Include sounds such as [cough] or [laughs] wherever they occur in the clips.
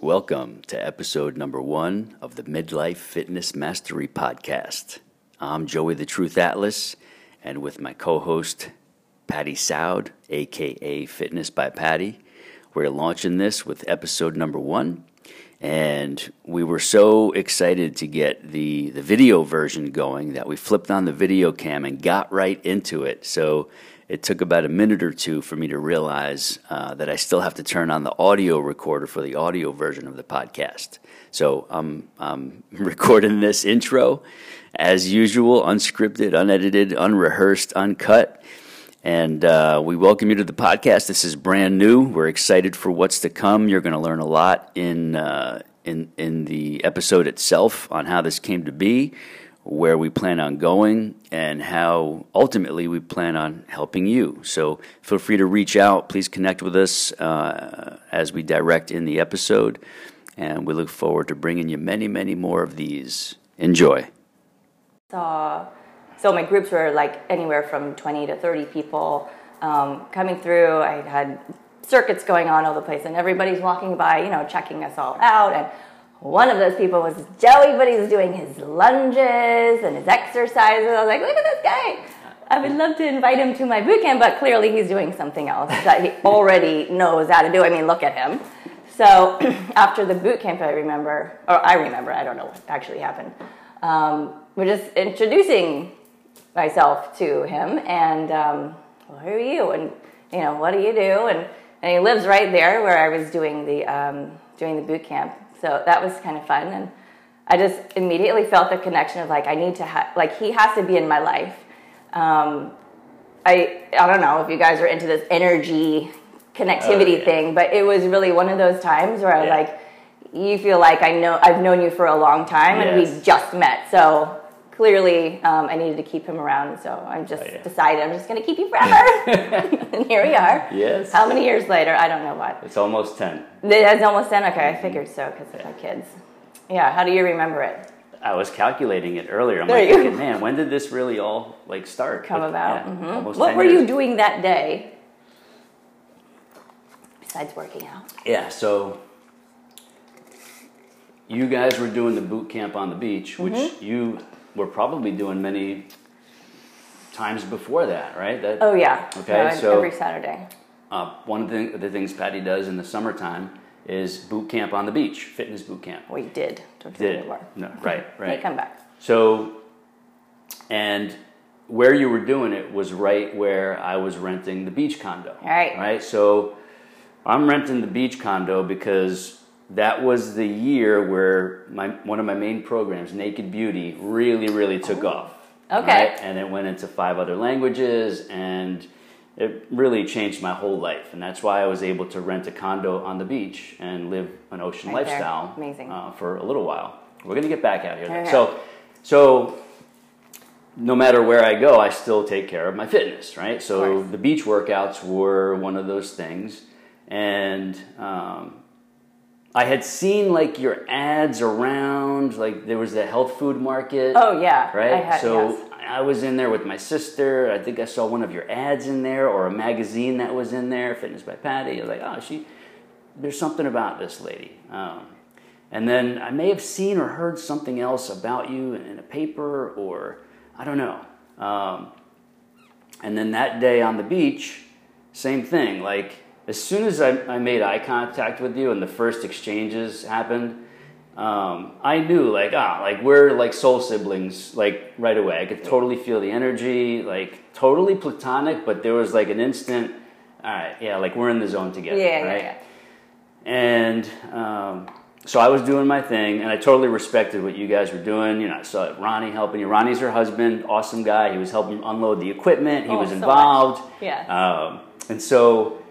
Welcome to episode number one of the Midlife Fitness Mastery Podcast. I'm Joey the Truth Atlas, and with my co host, Patty Soud, aka Fitness by Patty, we're launching this with episode number one. And we were so excited to get the, the video version going that we flipped on the video cam and got right into it. So it took about a minute or two for me to realize uh, that I still have to turn on the audio recorder for the audio version of the podcast. So I'm, I'm [laughs] recording this intro as usual, unscripted, unedited, unrehearsed, uncut. And uh, we welcome you to the podcast. This is brand new. We're excited for what's to come. You're going to learn a lot in, uh, in, in the episode itself on how this came to be where we plan on going and how ultimately we plan on helping you. So feel free to reach out. Please connect with us uh, as we direct in the episode. And we look forward to bringing you many, many more of these. Enjoy. So, so my groups were like anywhere from 20 to 30 people um, coming through. I had circuits going on all the place, and everybody's walking by, you know, checking us all out. And one of those people was Joey, but he was doing his lunges and his exercises. I was like, look at this guy. I would love to invite him to my boot camp, but clearly he's doing something else that he already knows how to do. I mean, look at him. So [clears throat] after the boot camp, I remember, or I remember, I don't know what actually happened. Um, we're just introducing myself to him, and um, well, who are you? And you know, what do you do? And and he lives right there where I was doing the um, doing the boot camp so that was kind of fun. And I just immediately felt the connection of like, I need to have, like, he has to be in my life. Um, I, I don't know if you guys are into this energy connectivity oh, yeah. thing, but it was really one of those times where I was like, you feel like I know, I've known you for a long time yes. and we just met. So clearly um, I needed to keep him around, so I just oh, yeah. decided I'm just going to keep you forever. [laughs] [laughs] and here we are. Yes. How many years later? I don't know what. It's almost 10. It's almost 10? Okay, I figured so because of my kids. Yeah, how do you remember it? I was calculating it earlier. I'm there like thinking, man, when did this really all like start? Come With, about. Yeah, mm-hmm. What were years. you doing that day besides working out? Yeah, so you guys were doing the boot camp on the beach, which mm-hmm. you were probably doing many times before that, right? That, oh yeah. Okay, so every Saturday. Uh, one of the, the, things Patty does in the summertime is boot camp on the beach, fitness boot camp. We did. Don't did. No, right, [laughs] right. come back. So, and where you were doing it was right where I was renting the beach condo. All right. Right. So, I'm renting the beach condo because that was the year where my one of my main programs, Naked Beauty, really really took oh. off. Okay. Right? And it went into five other languages and it really changed my whole life and that's why i was able to rent a condo on the beach and live an ocean right lifestyle Amazing. Uh, for a little while we're going to get back out here okay. so so no matter where i go i still take care of my fitness right so the beach workouts were one of those things and um, I had seen like your ads around, like there was the health food market. Oh yeah, right. Had, so yes. I was in there with my sister. I think I saw one of your ads in there, or a magazine that was in there, Fitness by Patty. I was like, oh, she. There's something about this lady. Um, and then I may have seen or heard something else about you in a paper, or I don't know. Um, and then that day on the beach, same thing. Like as soon as I, I made eye contact with you and the first exchanges happened, um, I knew like ah like we're like soul siblings like right away. I could totally feel the energy, like totally platonic, but there was like an instant. All right, yeah, like we're in the zone together, yeah, right? Yeah, yeah. And um, so I was doing my thing, and I totally respected what you guys were doing. You know, I saw Ronnie helping you. Ronnie's her husband, awesome guy. He was helping unload the equipment. He oh, was involved. So yeah. Um, and so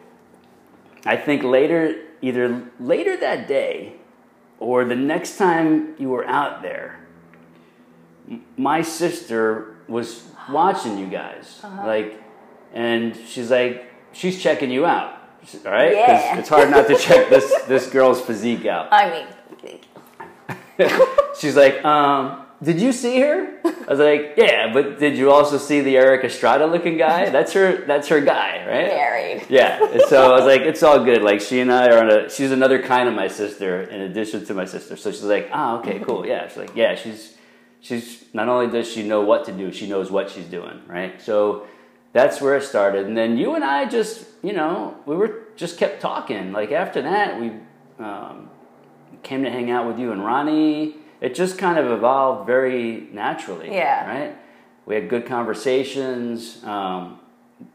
I think later, either later that day or the next time you were out there, my sister was watching you guys. Uh-huh. Like, and she's like, she's checking you out. All right? Yeah. It's hard not to [laughs] check this, this girl's physique out. I mean, [laughs] she's like, um, did you see her? I was like, yeah, but did you also see the Erik Estrada looking guy? That's her. That's her guy, right? Married. Yeah. And so I was like, it's all good. Like she and I are on a. She's another kind of my sister in addition to my sister. So she's like, ah, okay, cool. Yeah. She's like, yeah, she's she's not only does she know what to do, she knows what she's doing, right? So that's where it started. And then you and I just, you know, we were just kept talking. Like after that, we um, came to hang out with you and Ronnie it just kind of evolved very naturally. Yeah. Right? We had good conversations. Um,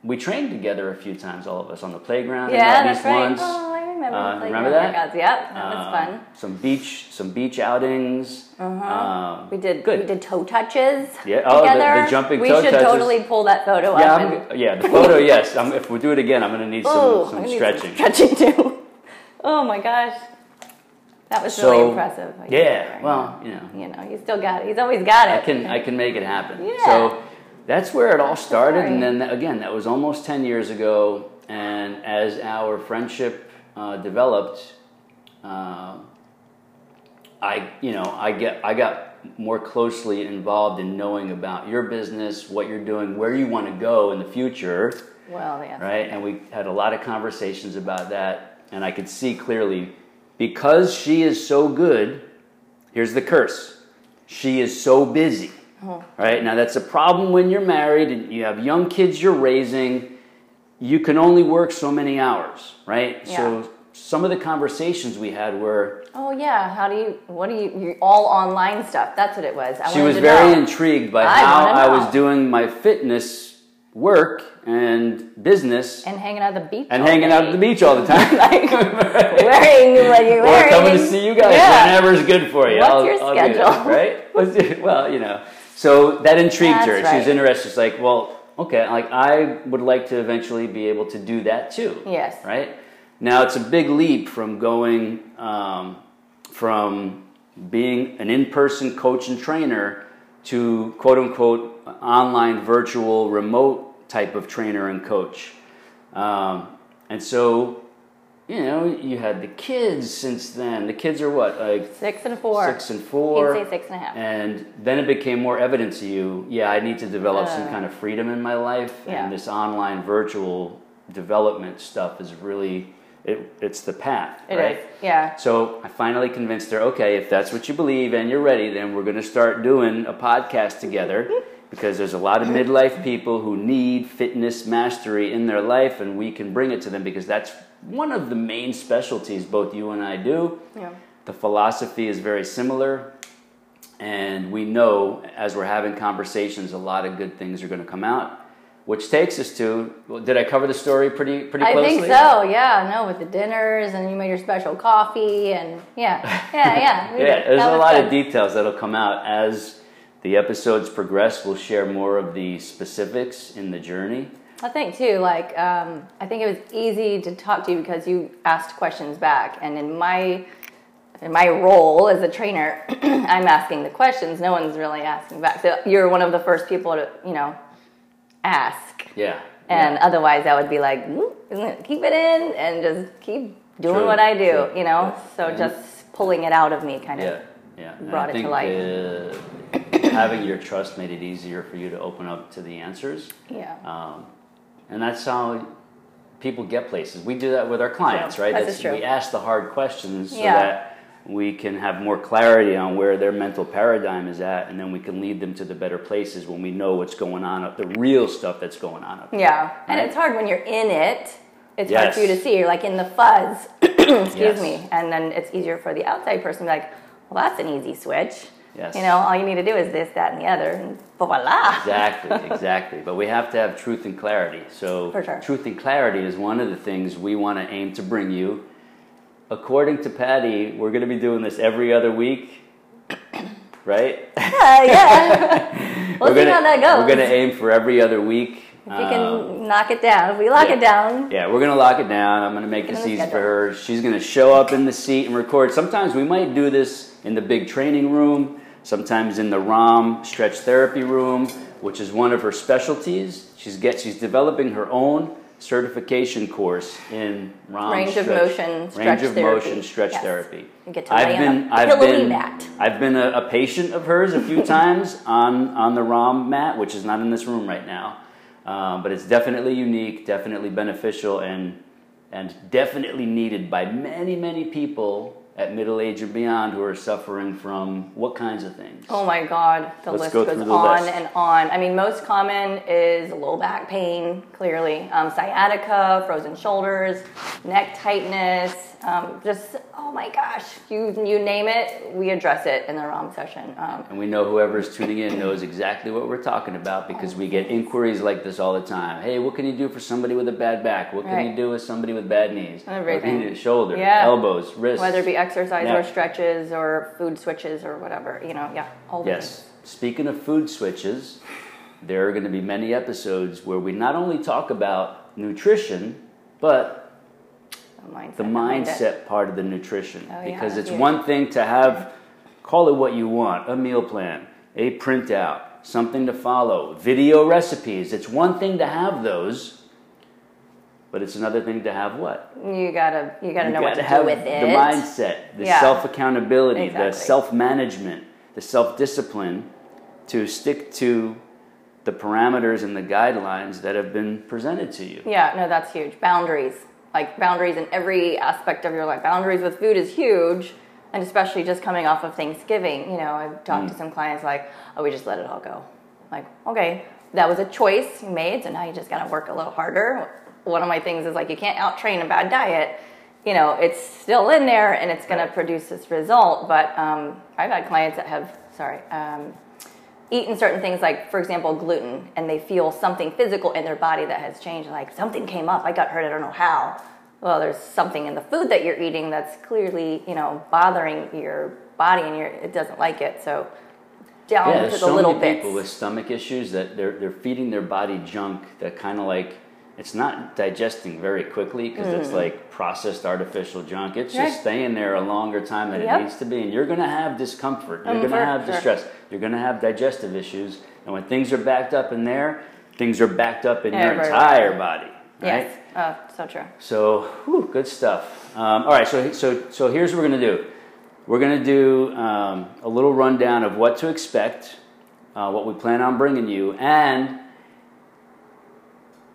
we trained together a few times, all of us, on the playground. Yeah, at that's least right. once. Oh, I remember. Uh, remember that? workouts. Yep, that was Um, fun. Some beach, some beach outings. Um, We did good. we did toe touches Yeah, oh, the- the jumping we toe should touches. totally pull that photo yeah, up. Yeah. The photo, yes. I'm, if we do it again, I'm going to need some, [laughs] oh, some I need stretching. stretching too. [laughs] oh my gosh, that was So, really impressive. Yeah, well, you know. you know, he's still got it. He's always got it. I can I can make it happen. Yeah. So that's where it all started, and then again, that was almost ten years ago. And as our friendship uh, developed, uh, I you know I get I got more closely involved in knowing about your business, what you're doing, where you want to go in the future well, yeah. right? And we had a lot of conversations about that, and I could see clearly because she is so good. Here's the curse: she is so busy. Oh. Right now, that's a problem when you're married and you have young kids you're raising. You can only work so many hours, right? Yeah. So some of the conversations we had were Oh yeah. How do you? What do you? You all online stuff. That's what it was. I she was very know. intrigued by I how I was doing my fitness work and business and hanging out at the beach. and hanging out at the beach all the time. [laughs] [laughs] like wearing what you're wearing. Or coming to see you guys Yeah. whenever's good for you. What's I'll- your I'll that, [laughs] right? Your- well, you know. So that intrigued That's her. She was interested. She's like, well, okay, like I would like to eventually be able to do that too. Yes. Right? Now it's a big leap from going um, from being an in-person coach and trainer to quote unquote online virtual remote type of trainer and coach. Um, and so, you know, you had the kids since then. The kids are what, like Six and four. six and four. He'd say six and a half. And then it became more evident to you, yeah, I need to develop some Uh, kind of freedom in my life. yeah. And this online virtual development stuff is really, it, it's the path, It right? is. Yeah. So I finally convinced her, okay, if that's what you believe and you're ready, then we're going to start doing a podcast together [laughs] because there's a lot of midlife people who need fitness mastery in their life and we can bring it to them because that's one of the main specialties both you and I do. Yeah. The philosophy is very similar and we know as we're having conversations a lot of good things are going to come out. Which takes us to, well, did I cover the story pretty pretty closely? I think so. Yeah. No, with the dinners and you made your special coffee and yeah, yeah, yeah. [laughs] Yeah, there's a lot good. of details that'll come out as the episodes progress. We'll share more of the specifics in the journey. I think too, like um, I think it was easy to talk to you because you asked questions back, and in my in my role as a trainer, [clears throat] I'm asking the questions. No one's really asking back. So you're one of the first people to you know ask, Yeah. and yeah. otherwise I would be like, "Mm, keep it in and just keep doing True, what I do, true. you know. Yeah. So just pulling it out of me, kind yeah, of. yeah. Brought I it to life. Uh, having your trust made it easier for you to open up to the answers. Yeah. Um, and that's how people get places. We do that with our clients, True. right? This is true. We ask the hard questions so Yeah. that we can have more clarity on where their mental paradigm is at, and then we can lead them to the better places when we know what's going on, up the real stuff that's going on up there. Yeah, and it's hard when you're in it. It's hard for you to see. You're like in the fuzz. [clears throat] Excuse Yes. me. And then it's easier for the outside person to be like, well, that's an easy switch. Yes. You know, all you need to do is this, that, and the other, and voila. Exactly, [laughs] exactly. But we have to have truth and clarity. So, For sure. truth and clarity is one of the things we want to aim to bring you. According to Patty, we're going to be doing this every other week, [coughs] right? [laughs] Yeah, yeah. [laughs] we'll we're see gonna, how that goes. We're going to aim for every other week. if we Um, can knock it down. If we lock yeah. it down, Yeah, we're gonna lock it down. I'm gonna make this easy for her. She's gonna show up in the seat and record. Sometimes we might do this in the big training room. Sometimes in the ROM stretch therapy room, which is one of her specialties. She's get she's developing her own certification course in ROM Range of motion stretch range of therapy. motion stretch Yes. therapy. You get to I've been a I've been mat. I've been a, a patient of hers a few [laughs] times on on the ROM mat, which is not in this room right now, um, but it's definitely unique, definitely beneficial, and and definitely needed by many many people at middle age and beyond who are suffering from what kinds of things. Oh my God, the Let's list go goes the on list. and on. I mean, most common is low back pain, clearly, um, sciatica, frozen shoulders, neck tightness, um, just, oh my gosh, you, you name it, we address it in the ROM session. Um, And we know whoever's tuning in knows exactly what we're talking about because we get inquiries like this all the time. Hey, what can you do for somebody with a bad back? What can you do with somebody with bad knees? Everything. What can you do? Shoulder, Yeah. elbows, wrists. whether it be exercise or stretches or food switches or whatever, you know, yeah, all Yes. Speaking of food switches, there are going to be many episodes where we not only talk about nutrition, but The mindset. the mindset part of the nutrition Oh, yeah, because it's huge. one thing to have call it what you want a meal plan a printout something to follow video recipes it's one thing to have those but it's another thing to have what You gotta, you gotta you know what gotta to have do with it. the mindset the Yeah. self accountability the self management the self discipline to stick to the parameters and the guidelines that have been presented to you Yeah, no, that's huge. Boundaries, like boundaries in every aspect of your life. Boundaries with food is huge, and especially just coming off of Thanksgiving. You know, I've talked Mm. to some clients like, "Oh, we just let it all go." Like, okay, that was a choice you made, so now you just got to work a little harder. One of my things is like, you can't out train a bad diet. You know, it's still in there, and it's to produce this result. But um, I've had clients that have, sorry. Um, eaten certain things like for example gluten and they feel something physical in their body that has changed like something came up i got hurt i don't know how. Well there's something in the food that you're eating that's clearly you know bothering your body and your it doesn't like it so down Yeah, to the so little many bits. people with stomach issues that they're they're feeding their body junk that kind of like it's not digesting very quickly because it's like processed artificial junk. It's Mm. Right. just staying there a longer time than Yep. it needs to be, and you're going to have discomfort. You're Mm, going to have distress. You're going to have digestive issues, and when things are backed up in there, things are backed up in your entire body. Right? yes oh so true So, whew, good stuff. Um, all right, so so so here's what we're gonna do. We're gonna do um, a little rundown of what to expect, uh, what we plan on bringing you, and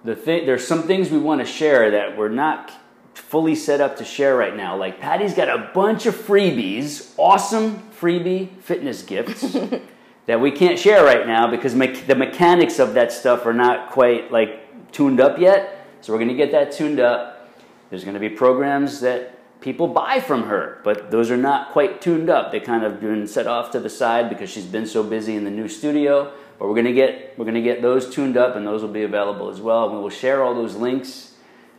the thing. There's some things we want to share that we're not fully set up to share right now. Like Patty's got a bunch of freebies, awesome freebie fitness gifts. [laughs] that we can't share right now because me- the mechanics of that stuff are not quite like tuned up yet. So we're going to get that tuned up. There's going to be programs that people buy from her, but those are not quite tuned up. They kind of been set off to the side because she's been so busy in the new studio. But we're going to get we're going to get those tuned up, and those will be available as well. And we will share all those links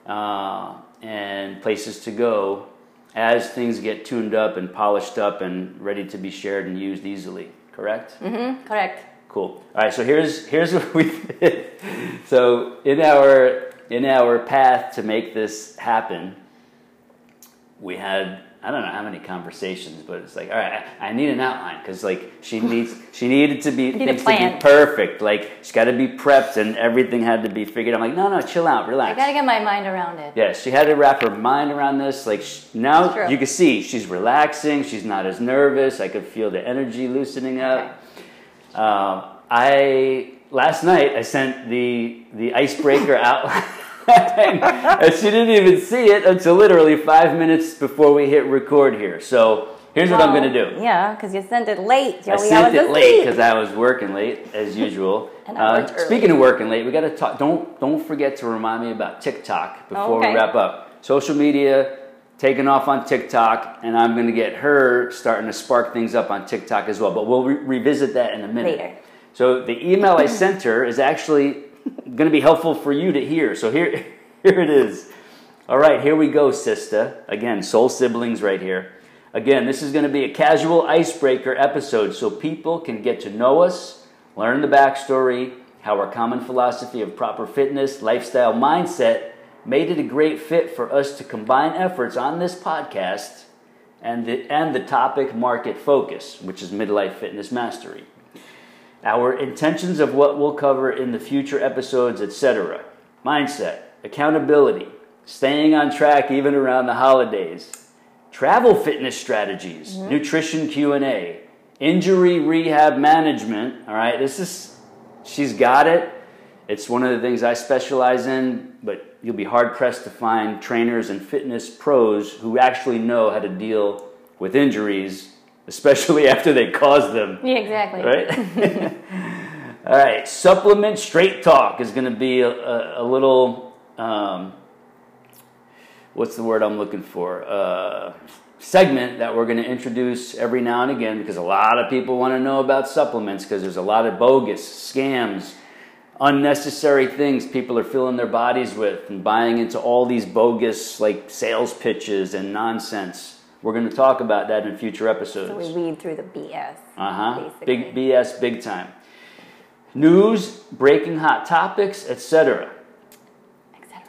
uh, and places to go as things get tuned up and polished up and ready to be shared and used easily. Correct? Mm, correct Cool. All right. So here's here's [laughs] what we did. So in our in our path to make this happen, we had I don't know how many conversations, but it's like all right, I, I need an outline because like she needs she needed to be need things to be perfect. Like she's got to be prepped and everything had to be figured. I'm like no no chill out relax. i gotta get my mind around it Yeah, she had to wrap her mind around this. Like sh- now, you can see she's relaxing. She's not as nervous. I could feel the energy loosening up. Um, I last night I sent the the icebreaker [laughs] outline, [laughs] and she didn't even see it until literally five minutes before we hit record here. So here's what I'm going to do. yeah because you sent it late I Joey. sent was it late because I was working late as [laughs] usual. I Uh, speaking of working late, we got to talk. Don't don't forget to remind me about TikTok before Okay. we wrap up. Social media taking off on TikTok, and I'm going to get her starting to spark things up on TikTok as well. But we'll re- revisit that in a minute. Later. So the email I sent her is actually going to be helpful for you to hear. So here [laughs] here it is. All right, here we go, Sista. Again, soul siblings right here. Again, this is going to be a casual icebreaker episode so people can get to know us, learn the backstory, how our common philosophy of proper fitness, lifestyle, mindset made it a great fit for us to combine efforts on this podcast and the, and the topic market focus, which is midlife fitness mastery. Our intentions of what we'll cover in the future episodes, etc. Mindset, accountability, staying on track even around the holidays, travel fitness strategies, Mm-hmm. nutrition Q&A, injury rehab management, all right? This is she's got it. It's one of the things I specialize in, but you'll be hard pressed to find trainers and fitness pros who actually know how to deal with injuries, especially [laughs] after they cause them Yeah, exactly. right? [laughs] All right, supplement straight talk is going to be a, a, a little, um, what's the word I'm looking for? Uh, segment that we're going to introduce every now and again because a lot of people want to know about supplements because there's a lot of bogus scams, unnecessary things people are filling their bodies with and buying into all these bogus like sales pitches and nonsense. We're going to talk about that in future episodes. So we weed through the BS. Uh huh. Big BS, big time. News, breaking hot topics, etc. etc.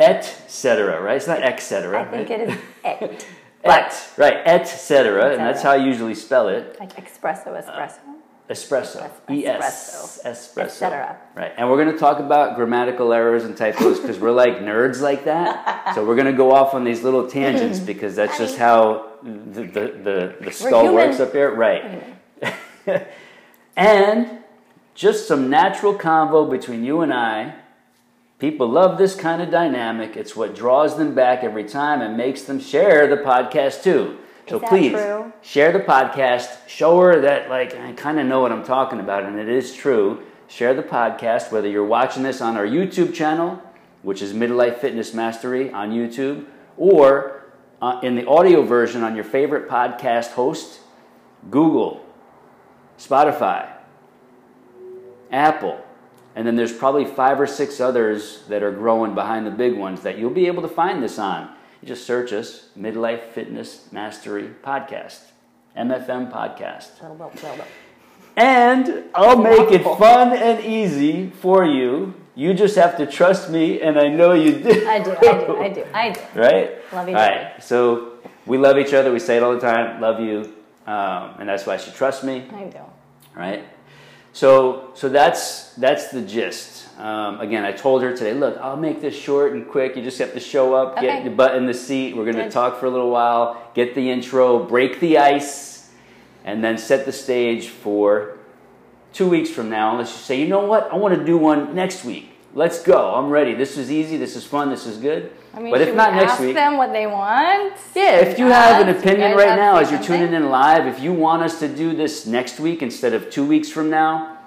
etc. Right? It's not etc. I think right? it is it. [laughs] Et, right? etc. And that's how. I usually spell it. like espresso, espresso. Espresso. Es- espresso. Espresso. Right. And we're going to talk about grammatical errors and typos because we're like nerds like that. [laughs] So we're going to go off on these little tangents because that's just how the, the, the, the skull works up here. Right. [laughs] and just some natural convo between you and I. People love this kind of dynamic. It's what draws them back every time and makes them share the podcast too. So please true? share the podcast. Show her that like I kind of know what I'm talking about, and it is true. Share the podcast whether you're watching this on our YouTube channel, which is Midlife Fitness Mastery on YouTube, or uh, in the audio version on your favorite podcast host, Google, Spotify, Apple, and then there's probably five or six others that are growing behind the big ones that you'll be able to find this on. Just search us Midlife Fitness Mastery Podcast, MFM Podcast. Little bit, little bit. And I'll make it fun and easy for you. You just have to trust me, and I know you do. I do, I do, I do, I do. Right? Love you, All right. So we love each other. We say it all the time. Love you. Um, and that's why she trusts me. I do. right? So, so that's that's the gist. Um, again, I told her today, look, I'll make this short and quick. You just have to show up, get Okay. your butt in the seat. We're going to talk for a little while, get the intro, break the ice, and then set the stage for two weeks from now. Unless you say, you know what, I want to do one next week. Let's go. I'm ready. This is easy. This is fun. This is good. I mean, but if not next ask week, them what they want? yeah, if you have an opinion right now as you're tuning in live, if you want us to do this next week instead of two weeks from now,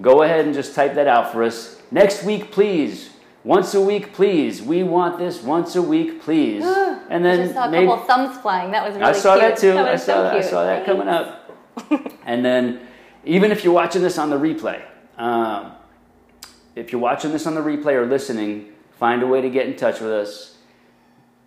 go ahead and just type that out for us. Next week, please. Once a week, please. We want this once a week, please. [gasps] and I then just saw a maybe couple thumbs flying. That was really I saw cute. that too. I saw so that. I saw that coming up. and then, even if you're watching this on the replay, um, if you're watching this on the replay or listening, find a way to get in touch with us.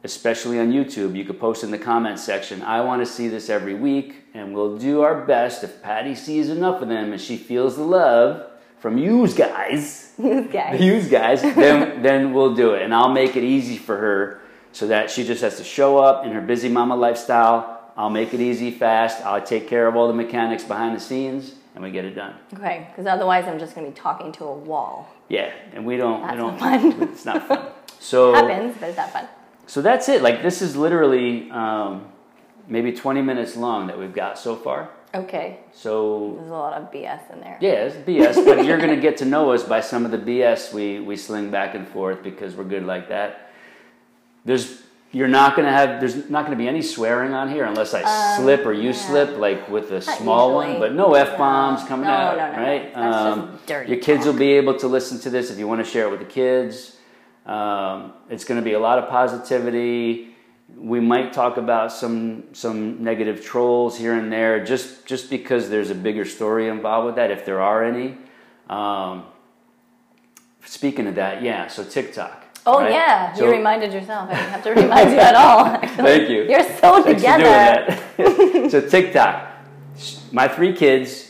Especially on YouTube, you could post in the comments section. I want to see this every week, and we'll do our best. If Patty sees enough of them and she feels the love from yous guys, [laughs] These guys. use guys, [laughs] then then we'll do it, and I'll make it easy for her so that she just has to show up in her busy mama lifestyle. I'll make it easy, fast. I'll take care of all the mechanics behind the scenes, and we get it done. Okay, because otherwise I'm just going to be talking to a wall. Yeah, and we don't. That's we don't. not fun. It's not fun. [laughs] So Happens, but it's not fun. so that's it. Like this is literally um, maybe 20 minutes long that we've got so far. Okay, So there's a lot of BS in there. Yeah, it's BS, but you're gonna [laughs] get to know us by some of the BS we we sling back and forth because we're good like that. There's you're not gonna have there's not gonna be any swearing on here unless I slip or you Um, yeah. slip like with a Not small one, but no f bombs No. coming No, out, no, no, no. right? Dirty your kids talk. will be able to listen to this if you want to share it with the kids. Um, it's going to be a lot of positivity. We might talk about some some negative trolls here and there, just just because there's a bigger story involved with that, if there are any. Um, speaking of that, yeah. So TikTok. Oh right? yeah, So- you reminded yourself. I didn't have to remind you at all. actually. [laughs] Thank you. You're so Thanks together. [laughs] so TikTok, my three kids,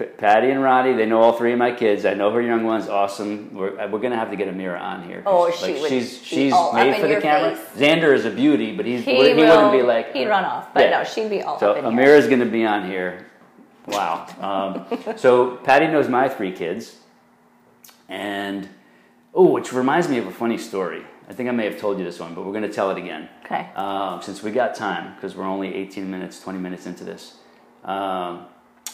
P- Patty and Ronnie, they know all three of my kids. I know her young one's awesome. We're, uh, we're gonna have to get Amira on here. Oh, she like, would she's she's made for the camera. face. Xander is a beauty, but he's He, he, will, wouldn't be like he'd run off, but Yeah. no, she'd be all So up in. Amira's gonna be on here. Wow. Um, [laughs] so Patty knows my three kids, and Oh, which reminds me of a funny story. I think I may have told you this one, but we're going to tell it again. Okay. Um, since we got time, because we're only 18 minutes, 20 minutes into this. Um,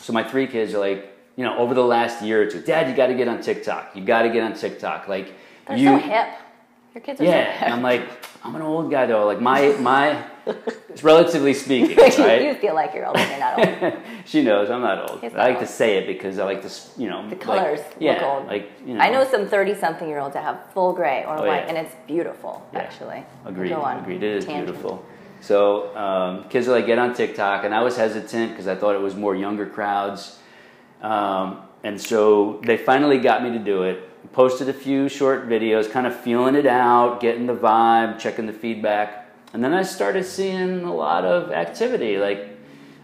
so my three kids are like, you know, over the last year or two, Dad, you got to get on TikTok. You got to get on TikTok. Like, They're you, so hip. Your kids are so yeah. hip. And I'm like, I'm an old guy though. Like my [laughs] my, relatively speaking, [laughs] right? you feel like you're old and you're not old. [laughs] she knows I'm not old. He's I like old. to say it because I like to, you know, The like- colors yeah, look old. like you know. I know some 30 something year olds that have full gray or Oh, white, yeah. and it's beautiful, Yeah. actually. Agreed. Go on. Agreed. It is Tangent. beautiful. So um, kids are like, get on TikTok, and I was hesitant because I thought it was more younger crowds. Um, and so they finally got me to do it. Posted a few short videos, kind of feeling it out, getting the vibe, checking the feedback, and then I started seeing a lot of activity, like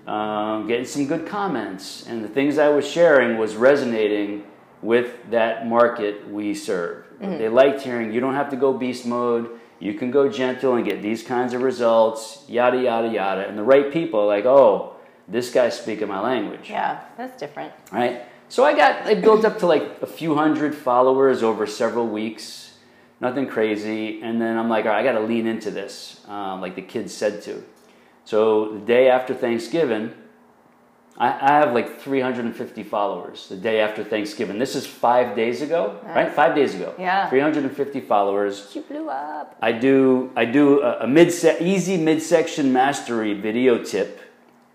um, getting some good comments, and the things I was sharing was resonating with that market we serve. They liked hearing you don't have to go beast mode. You can go gentle and get these kinds of results, yada yada yada. And the right people, like, oh, this guy's speaking my language Yeah, that's different. right? So I got I built up to like a few hundred followers over several weeks, nothing crazy. And then I'm like, all right, I got to lean into this, um, like the kids said to. So the day after Thanksgiving, I, I have like 350 followers. The day after Thanksgiving, this is five days ago, right? Five days ago. Yeah. 350 followers. You blew up. I do I do a, a mid easy midsection mastery video tip,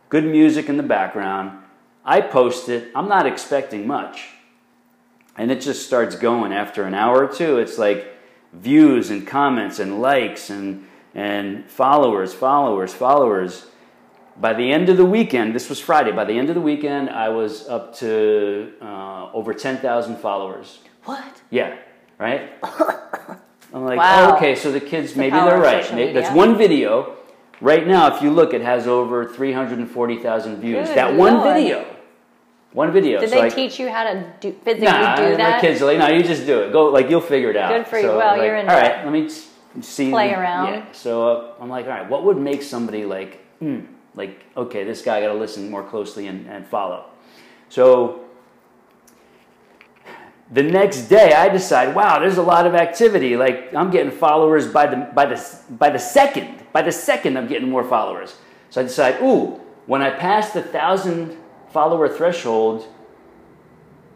good music in the background. I post it. I'm not expecting much, and it just starts going after an hour or two. It's like views and comments and likes and and followers, followers, followers. By the end of the weekend, this was Friday. By the end of the weekend, I was up to uh, over 10,000 followers. What? Yeah, right? [laughs] I'm like, Wow. oh, okay, so the kids, maybe they're right. Maybe- That's one video. Right now, if you look, it has over 340,000 views. Good that one Lord. video. One video. Did so they like, teach you how to do, physically Nah, do my kids are like, no, you just do it. Go, like, you'll figure it out. Good for you. So, Well, like, you're in All right, let me see. Play around. Yeah. So uh, I'm like, all right, what would make somebody like, hmm, like, okay, this guy got to listen more closely and, and follow. So the next day I decide, wow, there's a lot of activity. Like I'm getting followers by the by the by the second. By the second I'm getting more followers. So I decide, ooh, when I pass the thousand follower threshold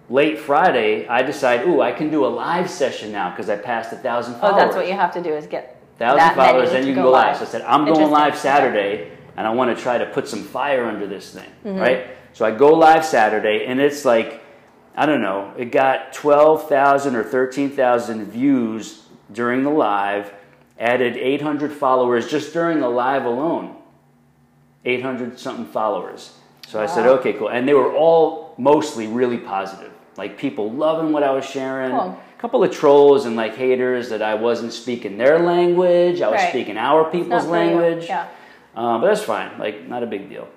late Friday, I decide, ooh, I can do a live session now because I passed a thousand followers. that's what you have to do is get thousand that followers, then you can go live. So I said, I'm going live Saturday, and I want to try to put some fire under this thing, Mm-hmm. right? So I go live Saturday, and it's like, I don't know, it got 12,000 or 13,000 views during the live, added 800 followers just during the live alone. 800 something followers. So I said, okay, cool. And they were all mostly really positive. Like people loving what I was sharing. Cool. A couple of trolls and like haters that I wasn't speaking their language. I was Right. speaking our people's language. Yeah. Uh, but that's fine. Like, not a big deal.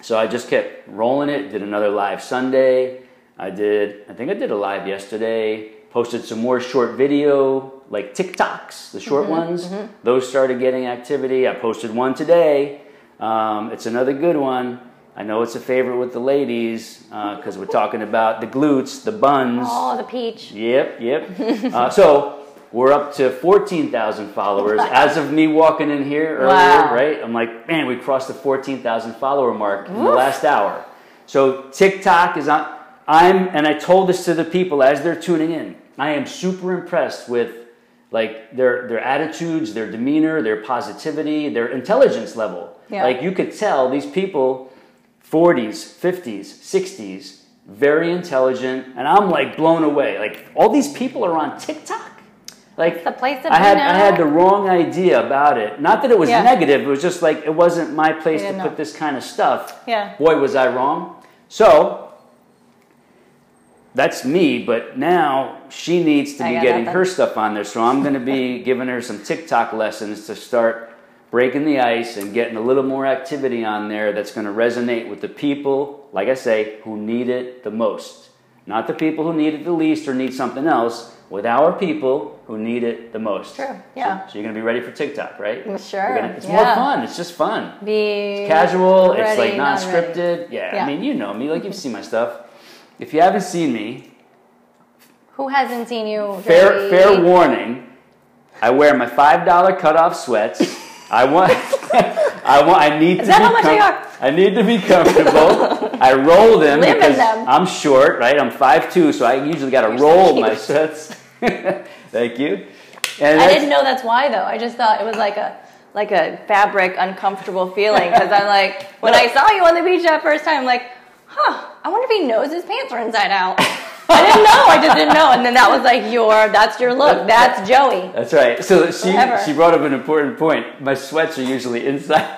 So I just kept rolling it. Did another live Sunday. I did, I think I did a live yesterday. Posted some more short video, like TikToks, the short Mm-hmm, ones. Those started getting activity. I posted one today. Um, it's another good one. I know it's a favorite with the ladies because we're talking about the glutes, the buns. Oh, the peach. Yep, yep. [laughs] uh, so we're up to 14,000 followers [laughs] as of me walking in here earlier, Wow. right? I'm like, man, we crossed the 14,000 follower mark in the last hour. So TikTok is on. I'm, and I told this to the people as they're tuning in. I am super impressed with like their their attitudes, their demeanor, their positivity, their intelligence level. Yeah. Like you could tell these people 40s, 50s, 60s, very intelligent, and I'm like blown away. Like all these people are on TikTok. Like It's the place to I had now. I had the wrong idea about it. Not that it was Yeah. negative. It was just like it wasn't my place to didn't put this kind of stuff. Yeah. Boy, was I wrong. So that's me, but now she needs to I be getting nothing. her stuff on there. So I'm going to be [laughs] giving her some TikTok lessons to start breaking the ice and getting a little more activity on there that's going to resonate with the people, like I say, who need it the most. Not the people who need it the least or need something else, with our people who need it the most. True, So- yeah. So, you're going to be ready for TikTok, right? Well, sure, gonna- it's more fun. It's just fun Be casual. it's like not non-scripted. Yeah, Yeah. I mean, you know me. Like you've [laughs] seen my stuff. If you haven't seen me, Who hasn't seen you? Fair, fair warning. I wear my five dollar cutoff sweats. [laughs] I want, [laughs] I want, I need to Is that be how much they are? I need to be comfortable. I roll them Live because them. I'm short, right? I'm 5'2", so I usually got to You're so roll my sets. [laughs] Thank you. And I didn't know that's why though. I just thought it was like a like a fabric uncomfortable feeling because I'm like when [laughs] I saw you on the beach that first time, I'm like, huh, I wonder if he knows his pants are inside out. I didn't know. I just didn't know. And then that was like your that's your look. That's Joey. That's right. So she Whatever. she brought up an important point. My sweats are usually inside.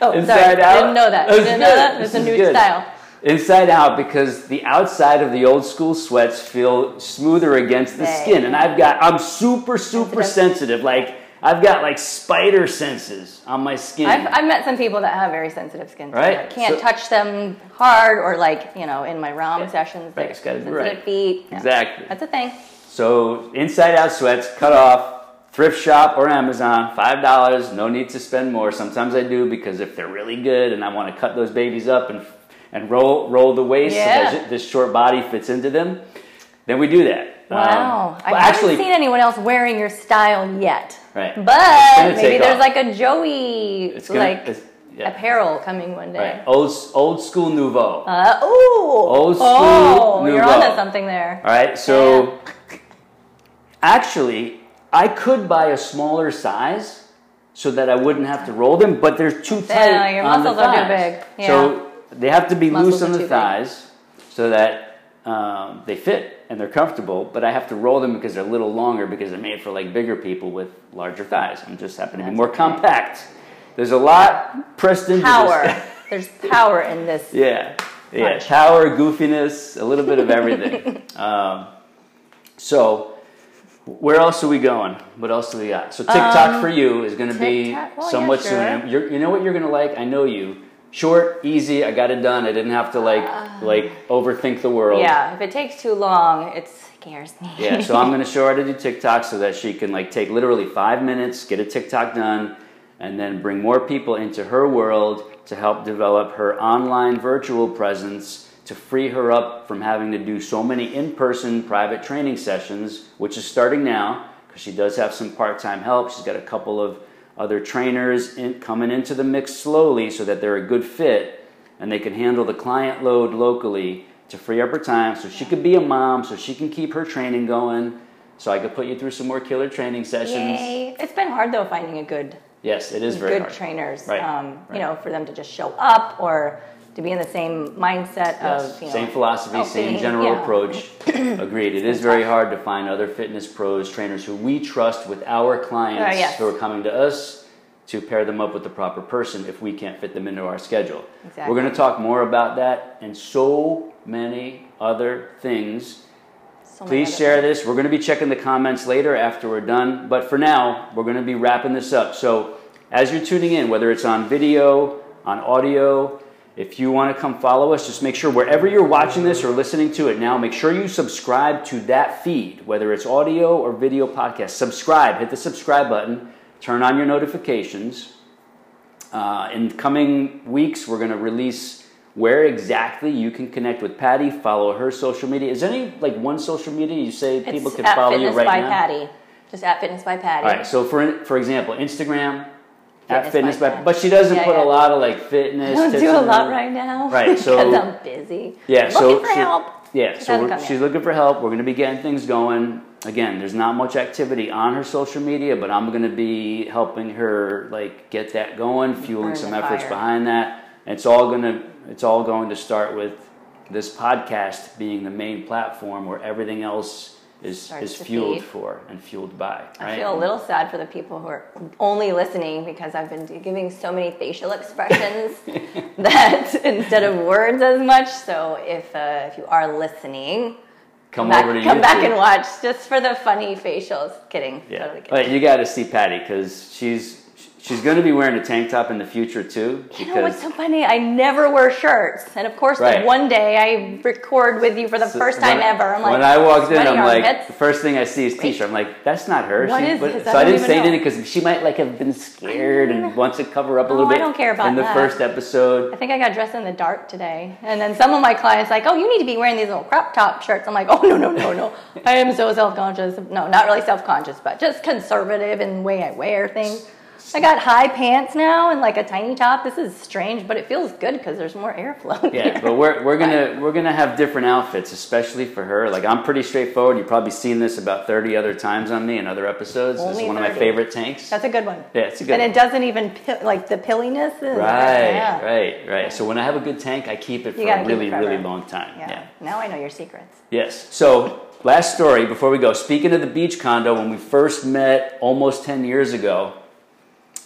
Oh, Inside sorry. out. Didn't know that. That's Didn't know that. This a new good. style. Inside out because the outside of the old school sweats feel smoother against the skin, and I've got I'm super super sensitive. Like I've got like spider senses on my skin. I've, I've met some people that have very sensitive skin. Right. I can't So- touch them hard or like, you know, in my ROM sessions. Right, like it's gotta be sensitive right. feet. Yeah. Exactly. That's a thing. So inside out sweats, cut off, thrift shop or Amazon, five dollars. No need to spend more. Sometimes I do because if they're really good and I want to cut those babies up and and roll roll the waist Yeah. so that this short body fits into them, then we do that. Wow. Um, I haven't actually, seen anyone else wearing your style yet. Right. But maybe there's off. like a Joey gonna- like yeah. apparel coming one day. right, old old school nouveau. Uh, ooh. Old school Oh, you're nouveau. onto something there. All right, so actually, I could buy a smaller size so that I wouldn't have to roll them, but they're too tight. Yeah, your on the muscles are too thighs. big. So they have to be Muscles loose on the too big. thighs so that um, they fit and they're comfortable, but I have to roll them because they're a little longer because they're made for like bigger people with larger thighs. I'm just happen to be more compact. There's a lot pressed into Power. this. [laughs] there's power in this. Yeah, yeah, Punch. power, goofiness, a little bit of everything. [laughs] um, so, where else are we going? What else do we got? So TikTok for you is going to be Um, well, somewhat yeah, soon. You're, you know what you're going to like? I know you. Short, easy. I got it done. I didn't have to like like overthink the world. Uh. Yeah, if it takes too long, it scares me. Yeah, so I'm going [laughs] to show her how to do TikTok so that she can like take literally five minutes, get a TikTok done, and then bring more people into her world to help develop her online virtual presence to free her up from having to do so many in-person private training sessions, which is starting now because she does have some part-time help. She's got a couple of other trainers in, coming into the mix slowly so that they're a good fit and they can handle the client load locally to free up her time so she could be a mom so she can keep her training going so i could put you through some more killer training sessions Yay. It's been hard though finding a good yes it is very good hard trainers. Right, Um, right. You know, for them to just show up or to be in the same mindset Yes, of you know, same philosophy, same general yeah. approach. [clears throat] Agreed. It is very hard to find other fitness pros, trainers who we trust with our clients Uh, yes. who are coming to us to pair them up with the proper person if we can't fit them into our schedule. Exactly. We're going to talk more about that and so many other things. So Please share things. this. We're going to be checking the comments later after we're done. But for now, we're going to be wrapping this up. So as you're tuning in, whether it's on video, on audio, if you want to come follow us, just make sure wherever you're watching this or listening to it now, make sure you subscribe to that feed, whether it's audio or video podcast. Subscribe, hit the subscribe button, turn on your notifications. Uh, in coming weeks, we're going to release where exactly you can connect with Patty, follow her social media. Is there any like one social media you say people It's can at follow Fitness you right by now? Patty. Just at Fitness by Patty. All right. So for for example, Instagram at Fitness by by, but she doesn't Yeah, put yeah. a lot of like fitness. I don't do a lot everything. right now. Right, [laughs] so- because I'm busy. Yeah, so help. Yeah, so haven't we're, come she's looking for help. We're going to be getting things going. Again, there's not much activity on her social media, but I'm going to be helping her like get that going, fueling Burn some efforts fire. behind that. And it's all going to it's all going to start with this podcast being the main platform where everything else is is fueled feed. for and fueled by. I feel a little sad for the people who are only listening because I've been giving so many facial expressions [laughs] that instead of words as much. So if uh, if you are listening, come back, over to come back and watch just for the funny facials. Kidding. Yeah, Totally kidding. but you got to see Patty because she's She's going to be wearing a tank top in the future too. You know what's so funny? I never wear shirts, and of course, right. the one day I record with you for the so first time ever. I'm like, when I walked in, I'm like, the first thing I see is T-shirt. I'm like, that's not her. What she, is this? So I, I didn't say anything because she might like have been scared and wants to cover up a little oh, bit. I don't care about in the that. first episode. I think I got dressed in the dark today, and then some of my clients like, oh, you need to be wearing these little crop top shirts. I'm like, oh no no no no, [laughs] I am so self conscious. No, not really self conscious, but just conservative in the way I wear things. I got high pants now and like a tiny top. This is strange, but it feels good because there's more airflow. Yeah, but we're, we're gonna we're gonna have different outfits, especially for her. Like I'm pretty straightforward. You've probably seen this about 30 other times on me in other episodes. Only this is one 30. of my favorite tanks. That's a good one. Yeah, it's a good. And one. it doesn't even like the pilliness. Is, right, yeah. right, right. So when I have a good tank, I keep it for a gotta keep it really really long time. Yeah. yeah. Now I know your secrets. Yes. So, last story before we go. Speaking of the beach condo, when we first met almost 10 years ago,